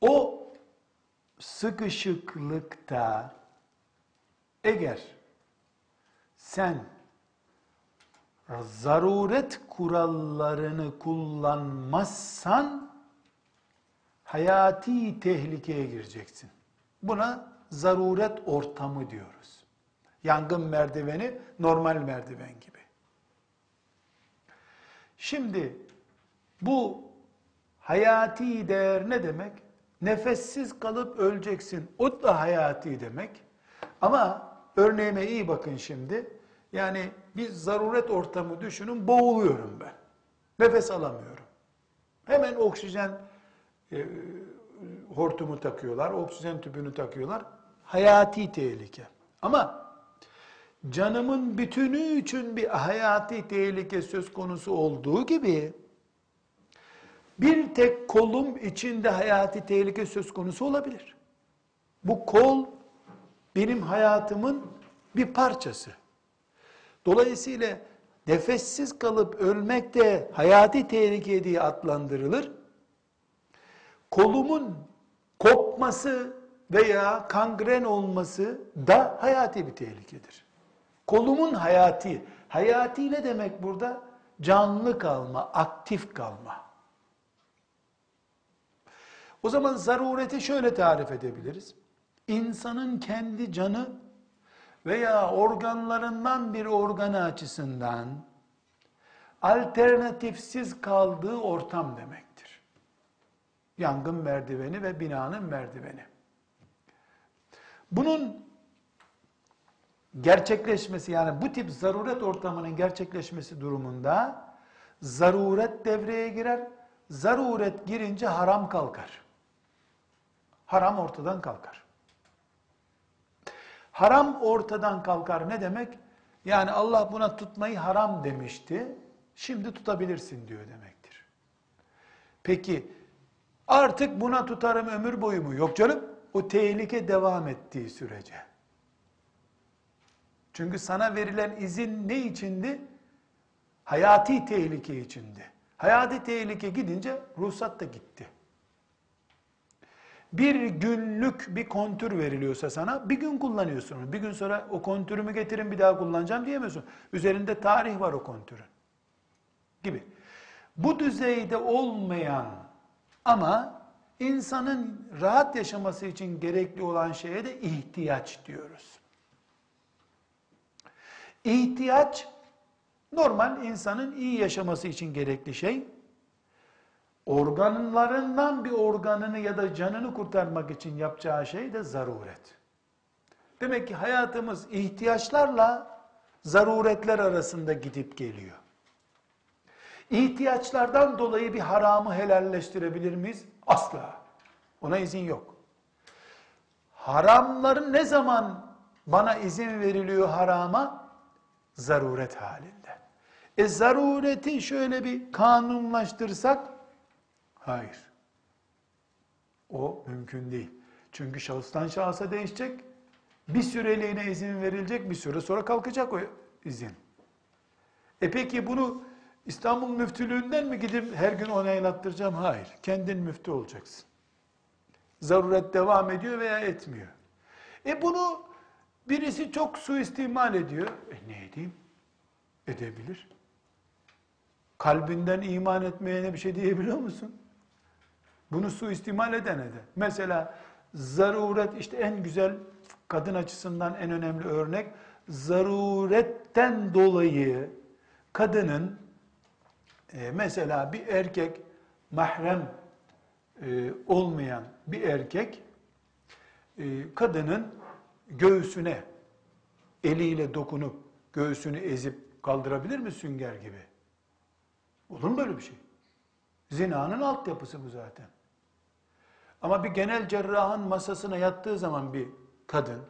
O sıkışıklıkta eğer sen zaruret kurallarını kullanmazsan hayati tehlikeye gireceksin. Buna zaruret ortamı diyoruz. Yangın merdiveni normal merdiven gibi. Şimdi bu hayati değer ne demek? Nefessiz kalıp öleceksin. O da hayati demek. Ama örneğime iyi bakın şimdi. Yani bir zaruret ortamı düşünün, boğuluyorum ben. Nefes alamıyorum. Hemen oksijen e, hortumu takıyorlar, oksijen tüpünü takıyorlar. Hayati tehlike. Ama canımın bütünü için bir hayati tehlike söz konusu olduğu gibi bir tek kolum içinde hayati tehlike söz konusu olabilir. Bu kol benim hayatımın bir parçası. Dolayısıyla nefessiz kalıp ölmek de hayati tehlike diye adlandırılır. Kolumun kopması veya kangren olması da hayati bir tehlikedir. Kolumun hayati, hayati ne demek burada? Canlı kalma, aktif kalma. O zaman zarureti şöyle tarif edebiliriz. İnsanın kendi canı veya organlarından bir organı açısından alternatifsiz kaldığı ortam demektir. Yangın merdiveni ve binanın merdiveni. Bunun gerçekleşmesi yani bu tip zaruret ortamının gerçekleşmesi durumunda zaruret devreye girer. Zaruret girince haram kalkar. Haram ortadan kalkar. Haram ortadan kalkar ne demek? Yani Allah buna tutmayı haram demişti. Şimdi tutabilirsin diyor demektir. Peki artık buna tutarım ömür boyu mu? Yok canım. O tehlike devam ettiği sürece. Çünkü sana verilen izin ne içindi? Hayati tehlike içindi. Hayati tehlike gidince ruhsat da gitti bir günlük bir kontür veriliyorsa sana bir gün kullanıyorsun. Bir gün sonra o kontürümü getirin bir daha kullanacağım diyemiyorsun. Üzerinde tarih var o kontürün. Gibi. Bu düzeyde olmayan ama insanın rahat yaşaması için gerekli olan şeye de ihtiyaç diyoruz. İhtiyaç normal insanın iyi yaşaması için gerekli şey organlarından bir organını ya da canını kurtarmak için yapacağı şey de zaruret. Demek ki hayatımız ihtiyaçlarla zaruretler arasında gidip geliyor. İhtiyaçlardan dolayı bir haramı helalleştirebilir miyiz? Asla. Ona izin yok. Haramların ne zaman bana izin veriliyor harama? Zaruret halinde. E zarureti şöyle bir kanunlaştırsak Hayır. O mümkün değil. Çünkü şahıstan şahsa değişecek, Bir süreliğine izin verilecek, bir süre sonra kalkacak o izin. E peki bunu İstanbul müftülüğünden mi gidip her gün onaylattıracağım? Hayır. Kendin müftü olacaksın. Zaruret devam ediyor veya etmiyor. E bunu birisi çok suistimal ediyor. E ne edeyim? Edebilir. Kalbinden iman etmeyene bir şey diyebiliyor musun? Bunu suistimal edene de. Mesela zaruret işte en güzel kadın açısından en önemli örnek zaruretten dolayı kadının e, mesela bir erkek mahrem e, olmayan bir erkek e, kadının göğsüne eliyle dokunup göğsünü ezip kaldırabilir mi sünger gibi? Olur mu böyle bir şey? Zinanın altyapısı bu zaten. Ama bir genel cerrahın masasına yattığı zaman bir kadın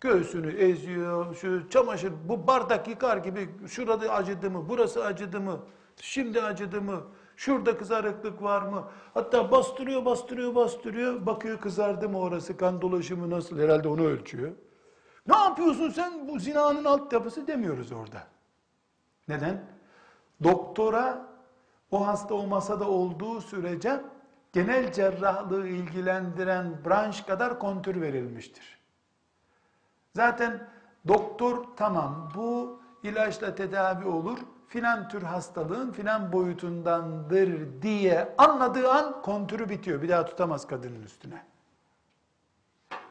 göğsünü eziyor, şu çamaşır, bu bardak yıkar gibi şurada acıdı mı, burası acıdı mı, şimdi acıdı mı, şurada kızarıklık var mı? Hatta bastırıyor, bastırıyor, bastırıyor, bakıyor kızardı mı orası, kan dolaşımı nasıl, herhalde onu ölçüyor. Ne yapıyorsun sen? Bu zinanın altyapısı demiyoruz orada. Neden? Doktora o hasta o masada olduğu sürece genel cerrahlığı ilgilendiren branş kadar kontür verilmiştir. Zaten doktor tamam bu ilaçla tedavi olur filan tür hastalığın filan boyutundandır diye anladığı an kontürü bitiyor. Bir daha tutamaz kadının üstüne.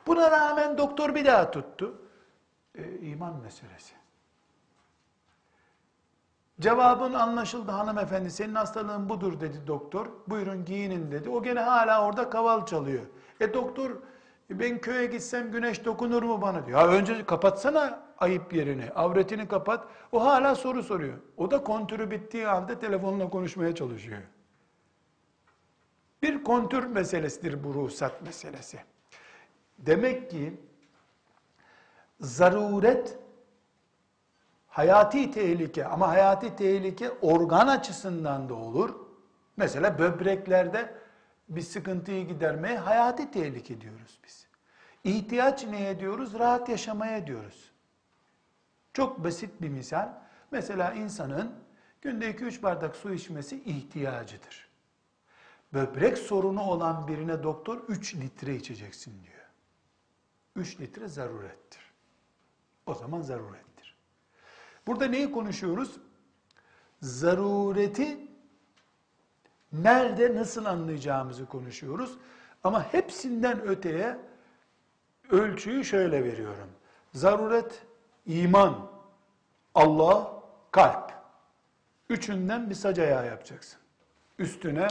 Buna rağmen doktor bir daha tuttu. E, iman meselesi. Cevabın anlaşıldı hanımefendi. Senin hastalığın budur dedi doktor. Buyurun giyinin dedi. O gene hala orada kaval çalıyor. E doktor ben köye gitsem güneş dokunur mu bana diyor. Ya önce kapatsana ayıp yerini. Avretini kapat. O hala soru soruyor. O da kontürü bittiği halde telefonla konuşmaya çalışıyor. Bir kontür meselesidir bu ruhsat meselesi. Demek ki zaruret hayati tehlike ama hayati tehlike organ açısından da olur. Mesela böbreklerde bir sıkıntıyı gidermeye hayati tehlike diyoruz biz. İhtiyaç neye diyoruz? Rahat yaşamaya diyoruz. Çok basit bir misal. Mesela insanın günde 2-3 bardak su içmesi ihtiyacıdır. Böbrek sorunu olan birine doktor 3 litre içeceksin diyor. 3 litre zarurettir. O zaman zarurettir. Burada neyi konuşuyoruz? Zarureti nerede nasıl anlayacağımızı konuşuyoruz. Ama hepsinden öteye ölçüyü şöyle veriyorum. Zaruret, iman, Allah, kalp. Üçünden bir sac ayağı yapacaksın. Üstüne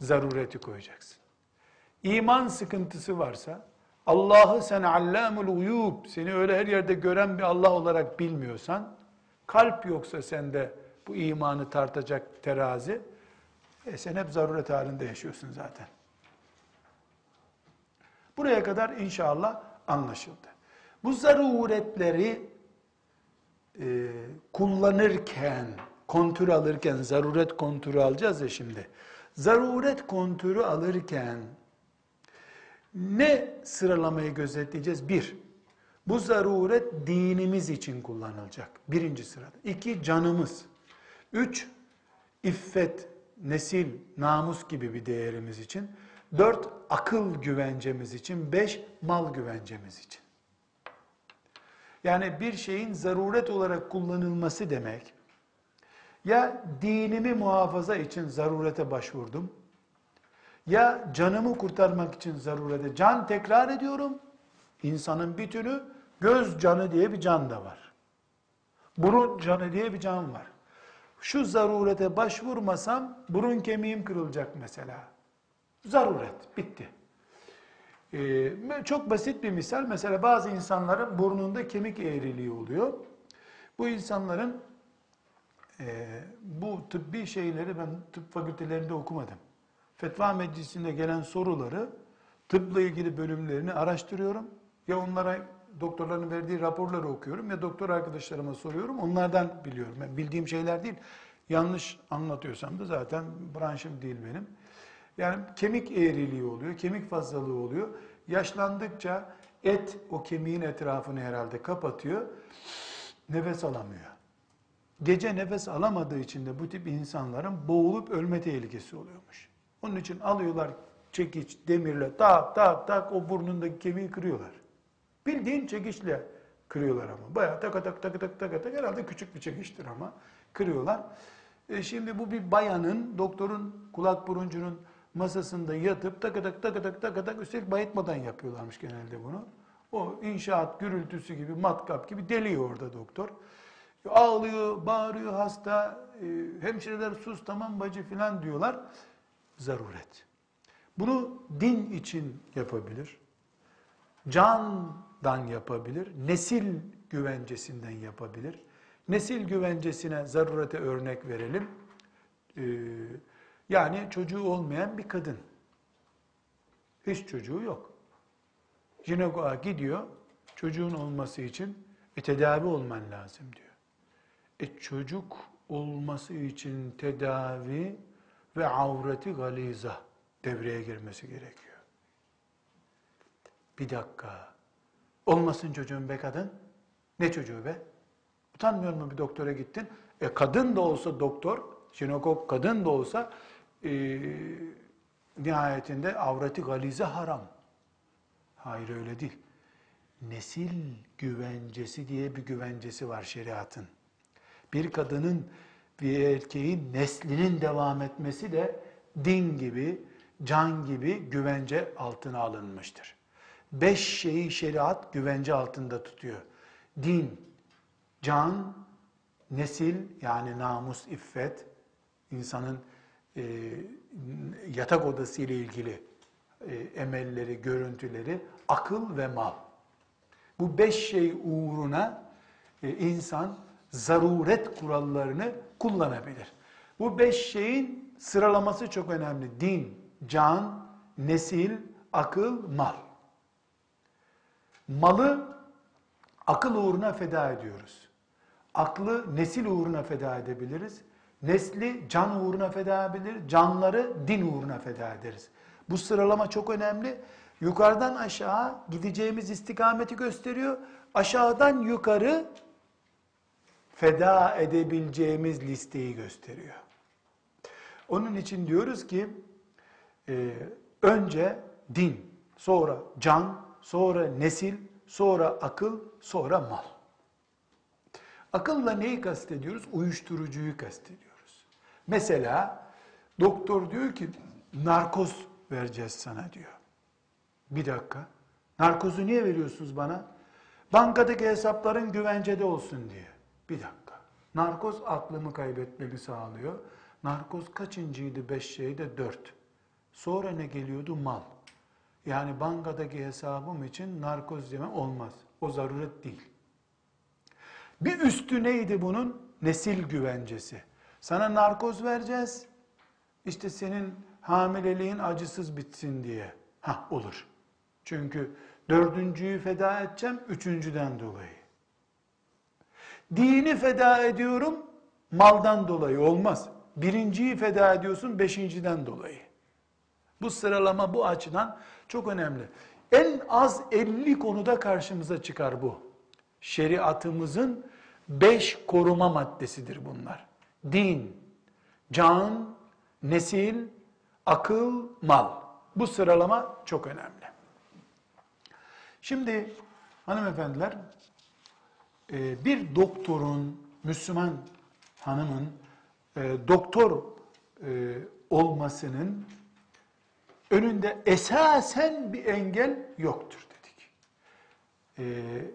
zarureti koyacaksın. İman sıkıntısı varsa, Allah'ı sen allamul uyub, seni öyle her yerde gören bir Allah olarak bilmiyorsan, kalp yoksa sende bu imanı tartacak terazi, e sen hep zaruret halinde yaşıyorsun zaten. Buraya kadar inşallah anlaşıldı. Bu zaruretleri e, kullanırken, kontür alırken, zaruret kontürü alacağız ya şimdi. Zaruret kontürü alırken ne sıralamayı gözetleyeceğiz? Bir, bu zaruret dinimiz için kullanılacak. Birinci sırada. İki, canımız. Üç, iffet, nesil, namus gibi bir değerimiz için. Dört, akıl güvencemiz için. Beş, mal güvencemiz için. Yani bir şeyin zaruret olarak kullanılması demek, ya dinimi muhafaza için zarurete başvurdum, ya canımı kurtarmak için zarurete, can tekrar ediyorum, insanın bütünü, göz canı diye bir can da var. Burun canı diye bir can var. Şu zarurete başvurmasam burun kemiğim kırılacak mesela. Zaruret, bitti. Ee, çok basit bir misal. Mesela bazı insanların burnunda kemik eğriliği oluyor. Bu insanların e, bu tıbbi şeyleri ben tıp fakültelerinde okumadım. Fetva meclisinde gelen soruları tıpla ilgili bölümlerini araştırıyorum. Ya onlara doktorların verdiği raporları okuyorum ya doktor arkadaşlarıma soruyorum. Onlardan biliyorum. Ben bildiğim şeyler değil. Yanlış anlatıyorsam da zaten branşım değil benim. Yani kemik eğriliği oluyor, kemik fazlalığı oluyor. Yaşlandıkça et o kemiğin etrafını herhalde kapatıyor. Nefes alamıyor. Gece nefes alamadığı için de bu tip insanların boğulup ölme tehlikesi oluyormuş. Onun için alıyorlar çekiç, demirle tak tak tak o burnundaki kemiği kırıyorlar. Bildiğin çekiçle kırıyorlar ama. Bayağı tak tak tak tak tak tak herhalde küçük bir çekiçtir ama kırıyorlar. E şimdi bu bir bayanın, doktorun, kulak buruncunun masasında yatıp tak tak tak tak tak üstelik bayıtmadan yapıyorlarmış genelde bunu. O inşaat gürültüsü gibi, matkap gibi deliyor orada doktor. Ağlıyor, bağırıyor hasta, e, hemşireler sus tamam bacı filan diyorlar. Zaruret. Bunu din için yapabilir. Candan yapabilir. Nesil güvencesinden yapabilir. Nesil güvencesine zarurete örnek verelim. Ee, yani çocuğu olmayan bir kadın. Hiç çocuğu yok. Jinekoloğa gidiyor. Çocuğun olması için e, tedavi olman lazım diyor. E çocuk olması için tedavi ve avreti galiza devreye girmesi gerekiyor. Bir dakika. Olmasın çocuğun be kadın. Ne çocuğu be? Utanmıyor mu bir doktora gittin? E kadın da olsa doktor, jinekok kadın da olsa e, nihayetinde avreti galize haram. Hayır öyle değil. Nesil güvencesi diye bir güvencesi var şeriatın. Bir kadının bir erkeğin neslinin devam etmesi de din gibi, can gibi güvence altına alınmıştır. Beş şeyi şeriat güvence altında tutuyor. Din, can, nesil yani namus, iffet, insanın e, yatak odası ile ilgili e, emelleri, görüntüleri, akıl ve mal. Bu beş şey uğruna e, insan zaruret kurallarını kullanabilir. Bu beş şeyin sıralaması çok önemli. Din, can, nesil, akıl, mal. Malı akıl uğruna feda ediyoruz. Aklı nesil uğruna feda edebiliriz. Nesli can uğruna feda edebilir, canları din uğruna feda ederiz. Bu sıralama çok önemli. Yukarıdan aşağı gideceğimiz istikameti gösteriyor. Aşağıdan yukarı feda edebileceğimiz listeyi gösteriyor. Onun için diyoruz ki e, önce din, sonra can, sonra nesil, sonra akıl, sonra mal. Akılla neyi kastediyoruz? Uyuşturucuyu kastediyoruz. Mesela doktor diyor ki narkoz vereceğiz sana diyor. Bir dakika. Narkozu niye veriyorsunuz bana? Bankadaki hesapların güvencede olsun diye. Bir dakika. Narkoz aklımı kaybetmemi sağlıyor. Narkoz kaçıncıydı? Beş şeyde dört. Sonra ne geliyordu? Mal. Yani bankadaki hesabım için narkoz yeme olmaz. O zaruret değil. Bir üstü neydi bunun? Nesil güvencesi. Sana narkoz vereceğiz. İşte senin hamileliğin acısız bitsin diye. Ha olur. Çünkü dördüncüyü feda edeceğim üçüncüden dolayı. Dini feda ediyorum maldan dolayı olmaz. Birinciyi feda ediyorsun beşinciden dolayı. Bu sıralama bu açıdan çok önemli. En az 50 konuda karşımıza çıkar bu. Şeriatımızın beş koruma maddesidir bunlar. Din, can, nesil, akıl, mal. Bu sıralama çok önemli. Şimdi hanımefendiler e, bir doktorun, Müslüman hanımın e, doktor e, olmasının önünde esasen bir engel yoktur dedik.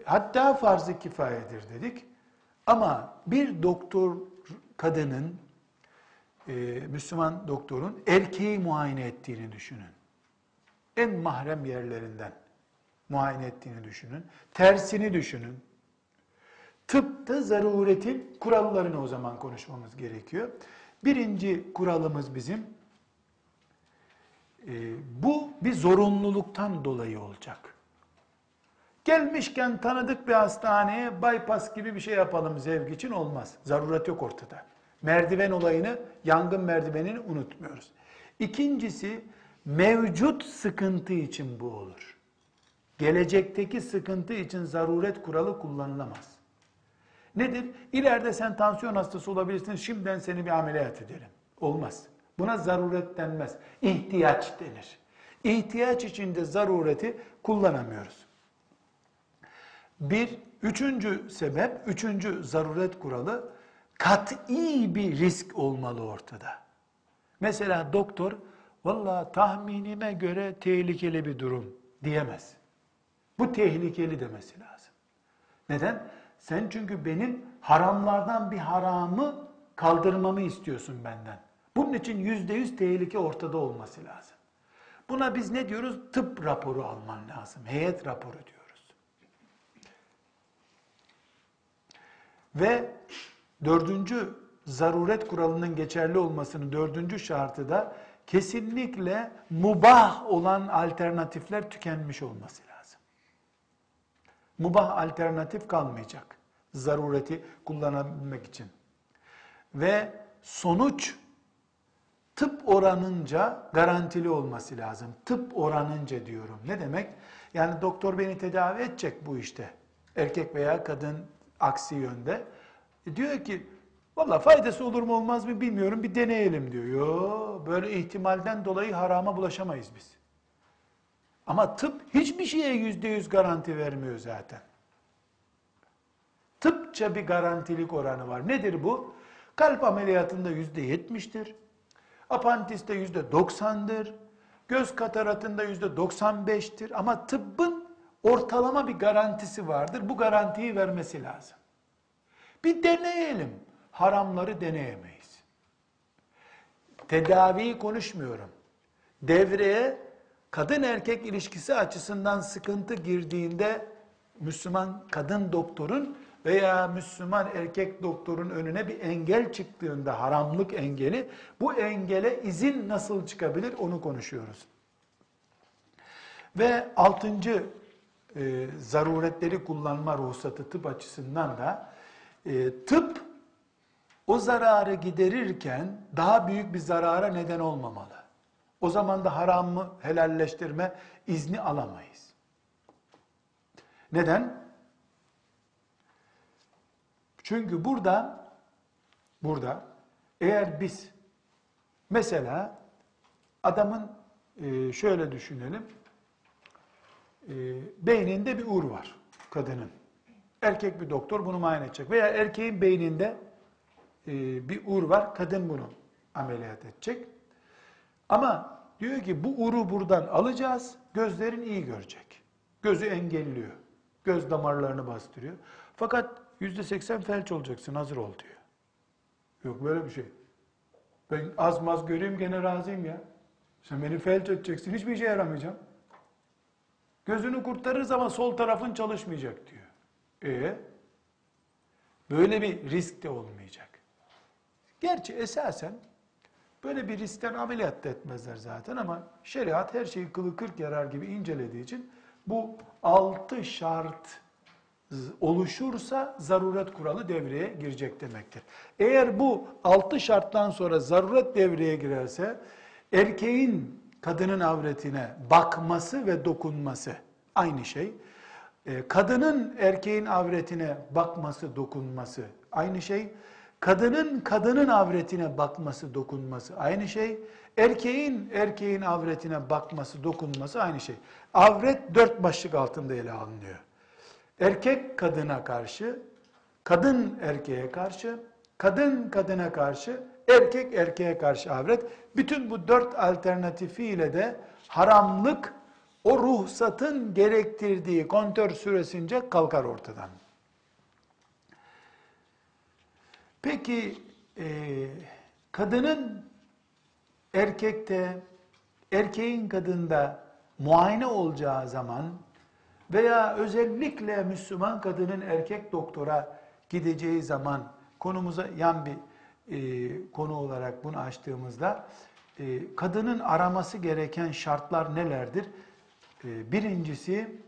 Hatta farz-ı kifayedir dedik. Ama bir doktor kadının, Müslüman doktorun erkeği muayene ettiğini düşünün. En mahrem yerlerinden muayene ettiğini düşünün. Tersini düşünün. Tıpta zaruretin kurallarını o zaman konuşmamız gerekiyor. Birinci kuralımız bizim, e, bu bir zorunluluktan dolayı olacak. Gelmişken tanıdık bir hastaneye bypass gibi bir şey yapalım zevk için olmaz. Zaruret yok ortada. Merdiven olayını, yangın merdivenini unutmuyoruz. İkincisi, mevcut sıkıntı için bu olur. gelecekteki sıkıntı için zaruret kuralı kullanılamaz. Nedir? İleride sen tansiyon hastası olabilirsin, şimdiden seni bir ameliyat edelim. Olmaz. Buna zaruret denmez. İhtiyaç denir. İhtiyaç içinde zarureti kullanamıyoruz. Bir, üçüncü sebep, üçüncü zaruret kuralı, kat'i bir risk olmalı ortada. Mesela doktor, valla tahminime göre tehlikeli bir durum diyemez. Bu tehlikeli demesi lazım. Neden? Sen çünkü benim haramlardan bir haramı kaldırmamı istiyorsun benden. Bunun için yüzde yüz tehlike ortada olması lazım. Buna biz ne diyoruz? Tıp raporu alman lazım. Heyet raporu diyoruz. Ve dördüncü zaruret kuralının geçerli olmasının dördüncü şartı da kesinlikle mubah olan alternatifler tükenmiş olması lazım. Mubah alternatif kalmayacak. Zarureti kullanabilmek için. Ve sonuç tıp oranınca garantili olması lazım. Tıp oranınca diyorum. Ne demek? Yani doktor beni tedavi edecek bu işte. Erkek veya kadın aksi yönde. E diyor ki valla faydası olur mu olmaz mı bilmiyorum bir deneyelim diyor. Yo böyle ihtimalden dolayı harama bulaşamayız biz. Ama tıp hiçbir şeye yüzde yüz garanti vermiyor zaten. Tıpça bir garantilik oranı var. Nedir bu? Kalp ameliyatında yüzde yetmiştir. Apantiste yüzde doksandır. Göz kataratında yüzde doksan beştir. Ama tıbbın ortalama bir garantisi vardır. Bu garantiyi vermesi lazım. Bir deneyelim. Haramları deneyemeyiz. Tedaviyi konuşmuyorum. Devreye kadın erkek ilişkisi açısından sıkıntı girdiğinde Müslüman kadın doktorun veya Müslüman erkek doktorun önüne bir engel çıktığında haramlık engeli bu engele izin nasıl çıkabilir onu konuşuyoruz. Ve altıncı e, zaruretleri kullanma ruhsatı tıp açısından da e, tıp o zararı giderirken daha büyük bir zarara neden olmamalı. O zaman da haramı helalleştirme izni alamayız. Neden? Çünkü burada burada eğer biz mesela adamın e, şöyle düşünelim e, beyninde bir ur var kadının. Erkek bir doktor bunu muayene edecek veya erkeğin beyninde e, bir ur var kadın bunu ameliyat edecek. Ama diyor ki bu uru buradan alacağız gözlerin iyi görecek. Gözü engelliyor. Göz damarlarını bastırıyor. Fakat yüzde seksen felç olacaksın hazır ol diyor. Yok böyle bir şey. Ben az maz göreyim gene razıyım ya. Sen beni felç edeceksin hiçbir işe yaramayacağım. Gözünü kurtarırız ama sol tarafın çalışmayacak diyor. E böyle bir risk de olmayacak. Gerçi esasen böyle bir riskten ameliyat da etmezler zaten ama şeriat her şeyi kılı kırk yarar gibi incelediği için bu altı şart oluşursa zaruret kuralı devreye girecek demektir. Eğer bu altı şarttan sonra zaruret devreye girerse erkeğin kadının avretine bakması ve dokunması aynı şey. Ee, kadının erkeğin avretine bakması, dokunması aynı şey. Kadının kadının avretine bakması, dokunması aynı şey. Erkeğin erkeğin avretine bakması, dokunması aynı şey. Avret dört başlık altında ele alınıyor. Erkek kadına karşı, kadın erkeğe karşı, kadın kadına karşı, erkek erkeğe karşı avret. Bütün bu dört alternatifiyle de haramlık o ruhsatın gerektirdiği kontör süresince kalkar ortadan. Peki e, kadının erkekte, erkeğin kadında muayene olacağı zaman veya özellikle Müslüman kadının erkek doktora gideceği zaman konumuza yan bir e, konu olarak bunu açtığımızda e, kadının araması gereken şartlar nelerdir? E, birincisi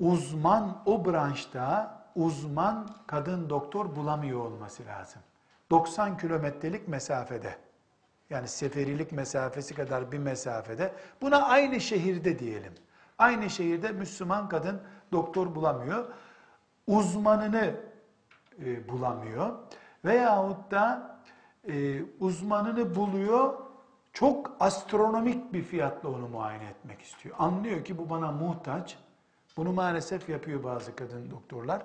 uzman o branşta uzman kadın doktor bulamıyor olması lazım. 90 kilometrelik mesafede yani seferilik mesafesi kadar bir mesafede buna aynı şehirde diyelim. Aynı şehirde Müslüman kadın doktor bulamıyor. Uzmanını e, bulamıyor. Veyahut da e, uzmanını buluyor, çok astronomik bir fiyatla onu muayene etmek istiyor. Anlıyor ki bu bana muhtaç. Bunu maalesef yapıyor bazı kadın doktorlar.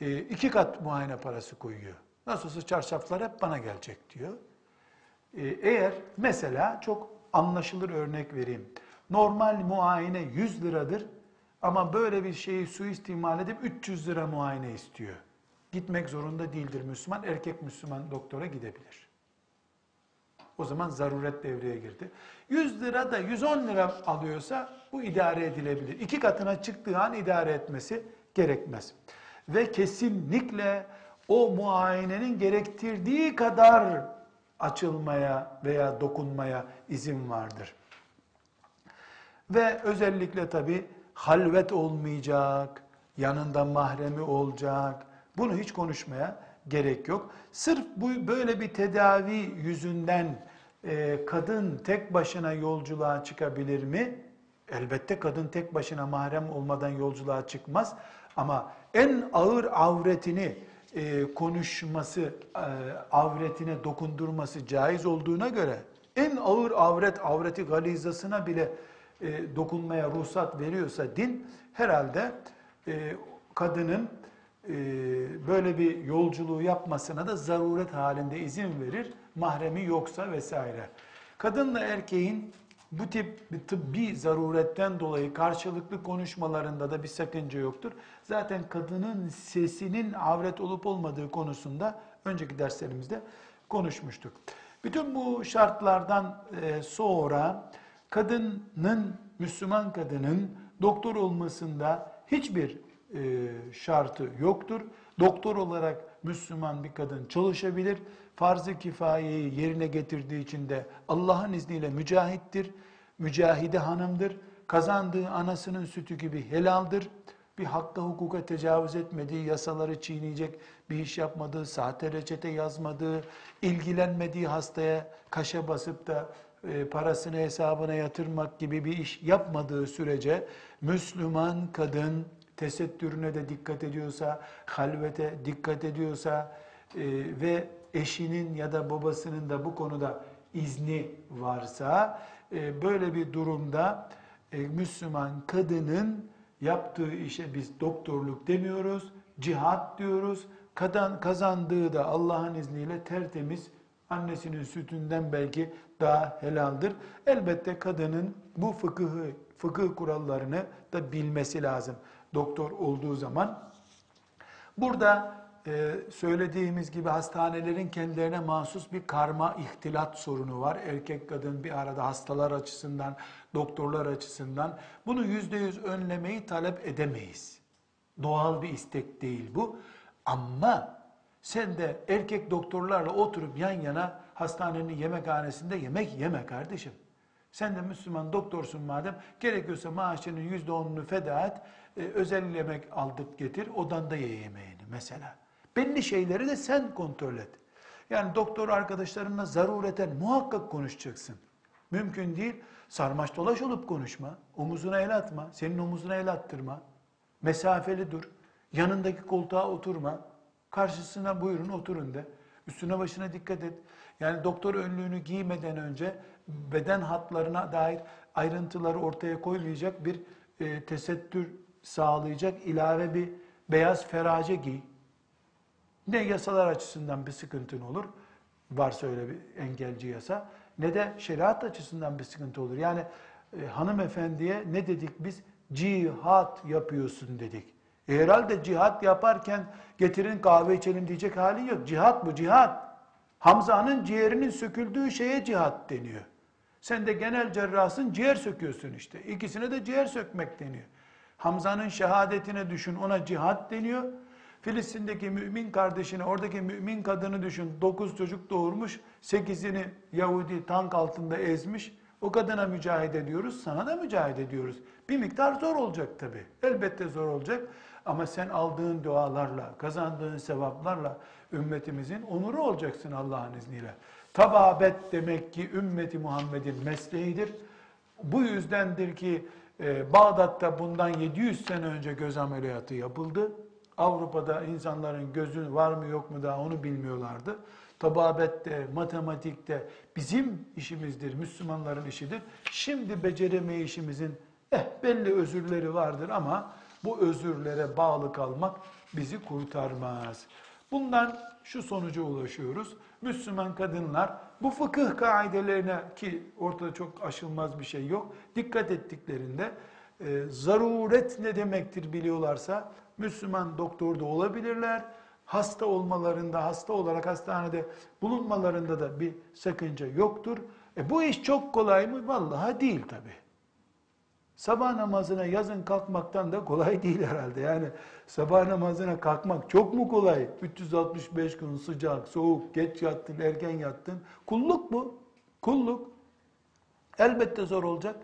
E, iki kat muayene parası koyuyor. Nasıl olsa çarşaflar hep bana gelecek diyor. E, eğer mesela çok anlaşılır örnek vereyim. Normal muayene 100 liradır ama böyle bir şeyi suistimal edip 300 lira muayene istiyor. Gitmek zorunda değildir Müslüman. Erkek Müslüman doktora gidebilir. O zaman zaruret devreye girdi. 100 lira da 110 lira alıyorsa bu idare edilebilir. İki katına çıktığı an idare etmesi gerekmez. Ve kesinlikle o muayenenin gerektirdiği kadar açılmaya veya dokunmaya izin vardır. Ve özellikle tabi halvet olmayacak, yanında mahremi olacak. Bunu hiç konuşmaya gerek yok. Sırf bu böyle bir tedavi yüzünden e, kadın tek başına yolculuğa çıkabilir mi? Elbette kadın tek başına mahrem olmadan yolculuğa çıkmaz. Ama en ağır avretini e, konuşması, e, avretine dokundurması caiz olduğuna göre en ağır avret, avreti galizasına bile e, dokunmaya ruhsat veriyorsa din herhalde e, kadının böyle bir yolculuğu yapmasına da zaruret halinde izin verir. Mahremi yoksa vesaire. Kadınla erkeğin bu tip bir tıbbi zaruretten dolayı karşılıklı konuşmalarında da bir sakınca yoktur. Zaten kadının sesinin avret olup olmadığı konusunda önceki derslerimizde konuşmuştuk. Bütün bu şartlardan e, sonra kadının, Müslüman kadının doktor olmasında hiçbir şartı yoktur. Doktor olarak Müslüman bir kadın çalışabilir. Farz-ı kifayeyi yerine getirdiği için de Allah'ın izniyle mücahittir. Mücahide hanımdır. Kazandığı anasının sütü gibi helaldir. Bir hakka hukuka tecavüz etmediği, yasaları çiğneyecek bir iş yapmadığı, sahte reçete yazmadığı, ilgilenmediği hastaya kaşa basıp da e, parasını hesabına yatırmak gibi bir iş yapmadığı sürece Müslüman kadın tesettürüne de dikkat ediyorsa, halvete dikkat ediyorsa e, ve eşinin ya da babasının da bu konuda izni varsa e, böyle bir durumda e, Müslüman kadının yaptığı işe biz doktorluk demiyoruz, cihat diyoruz. Kadın kazandığı da Allah'ın izniyle tertemiz annesinin sütünden belki daha helaldir. Elbette kadının bu fıkıhı, fıkıh kurallarını da bilmesi lazım doktor olduğu zaman. Burada e, söylediğimiz gibi hastanelerin kendilerine mahsus bir karma ihtilat sorunu var. Erkek kadın bir arada hastalar açısından, doktorlar açısından. Bunu yüzde yüz önlemeyi talep edemeyiz. Doğal bir istek değil bu. Ama sen de erkek doktorlarla oturup yan yana hastanenin yemekhanesinde yemek yeme kardeşim. Sen de Müslüman doktorsun madem gerekiyorsa maaşının yüzde onunu feda et. E, özel yemek aldık getir odanda ye yemeğini mesela. Belli şeyleri de sen kontrol et. Yani doktor arkadaşlarınla zarureten muhakkak konuşacaksın. Mümkün değil. Sarmaş dolaş olup konuşma. Omuzuna el atma. Senin omuzuna el attırma. Mesafeli dur. Yanındaki koltuğa oturma. Karşısına buyurun oturun de. Üstüne başına dikkat et. Yani doktor önlüğünü giymeden önce beden hatlarına dair ayrıntıları ortaya koymayacak bir e, tesettür sağlayacak ilave bir beyaz ferace giy. Ne yasalar açısından bir sıkıntın olur, varsa öyle bir engelci yasa, ne de şeriat açısından bir sıkıntı olur. Yani e, hanımefendiye ne dedik biz? Cihat yapıyorsun dedik. E herhalde cihat yaparken getirin kahve içelim diyecek hali yok. Cihat bu cihat. Hamza'nın ciğerinin söküldüğü şeye cihat deniyor. Sen de genel cerrahsın ciğer söküyorsun işte. İkisine de ciğer sökmek deniyor. Hamza'nın şehadetine düşün ona cihat deniyor. Filistin'deki mümin kardeşine, oradaki mümin kadını düşün. Dokuz çocuk doğurmuş, sekizini Yahudi tank altında ezmiş. O kadına mücahede ediyoruz, sana da mücahede ediyoruz. Bir miktar zor olacak tabi. Elbette zor olacak. Ama sen aldığın dualarla, kazandığın sevaplarla ümmetimizin onuru olacaksın Allah'ın izniyle. Tababet demek ki ümmeti Muhammed'in mesleğidir. Bu yüzdendir ki e, Bağdat'ta bundan 700 sene önce göz ameliyatı yapıldı. Avrupa'da insanların gözü var mı yok mu daha onu bilmiyorlardı. Tababette, matematikte bizim işimizdir, Müslümanların işidir. Şimdi beceremeyişimizin eh belli özürleri vardır ama bu özürlere bağlı kalmak bizi kurtarmaz. Bundan şu sonuca ulaşıyoruz. Müslüman kadınlar bu fıkıh kaidelerine ki ortada çok aşılmaz bir şey yok. Dikkat ettiklerinde e, zaruret ne demektir biliyorlarsa Müslüman doktor da olabilirler. Hasta olmalarında, hasta olarak hastanede bulunmalarında da bir sakınca yoktur. E bu iş çok kolay mı? Vallahi değil tabi. Sabah namazına yazın kalkmaktan da kolay değil herhalde. Yani sabah namazına kalkmak çok mu kolay? 365 gün sıcak, soğuk, geç yattın, erken yattın. Kulluk bu. Kulluk. Elbette zor olacak.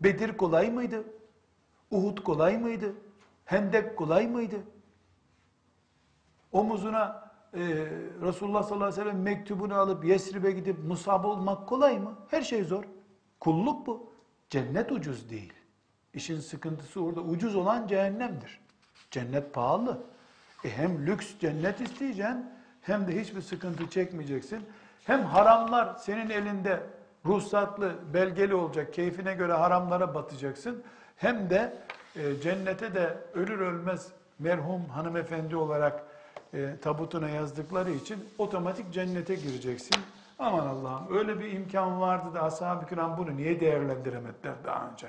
Bedir kolay mıydı? Uhud kolay mıydı? Hendek kolay mıydı? Omuzuna e, Resulullah sallallahu aleyhi ve sellem mektubunu alıp Yesrib'e gidip musab olmak kolay mı? Her şey zor. Kulluk bu. Cennet ucuz değil. İşin sıkıntısı orada. Ucuz olan cehennemdir. Cennet pahalı. E hem lüks cennet isteyeceksin hem de hiçbir sıkıntı çekmeyeceksin. Hem haramlar senin elinde ruhsatlı, belgeli olacak. Keyfine göre haramlara batacaksın. Hem de e, cennete de ölür ölmez merhum hanımefendi olarak e, tabutuna yazdıkları için otomatik cennete gireceksin. Aman Allah'ım öyle bir imkan vardı da ashab-ı kiram bunu niye değerlendiremediler daha önce?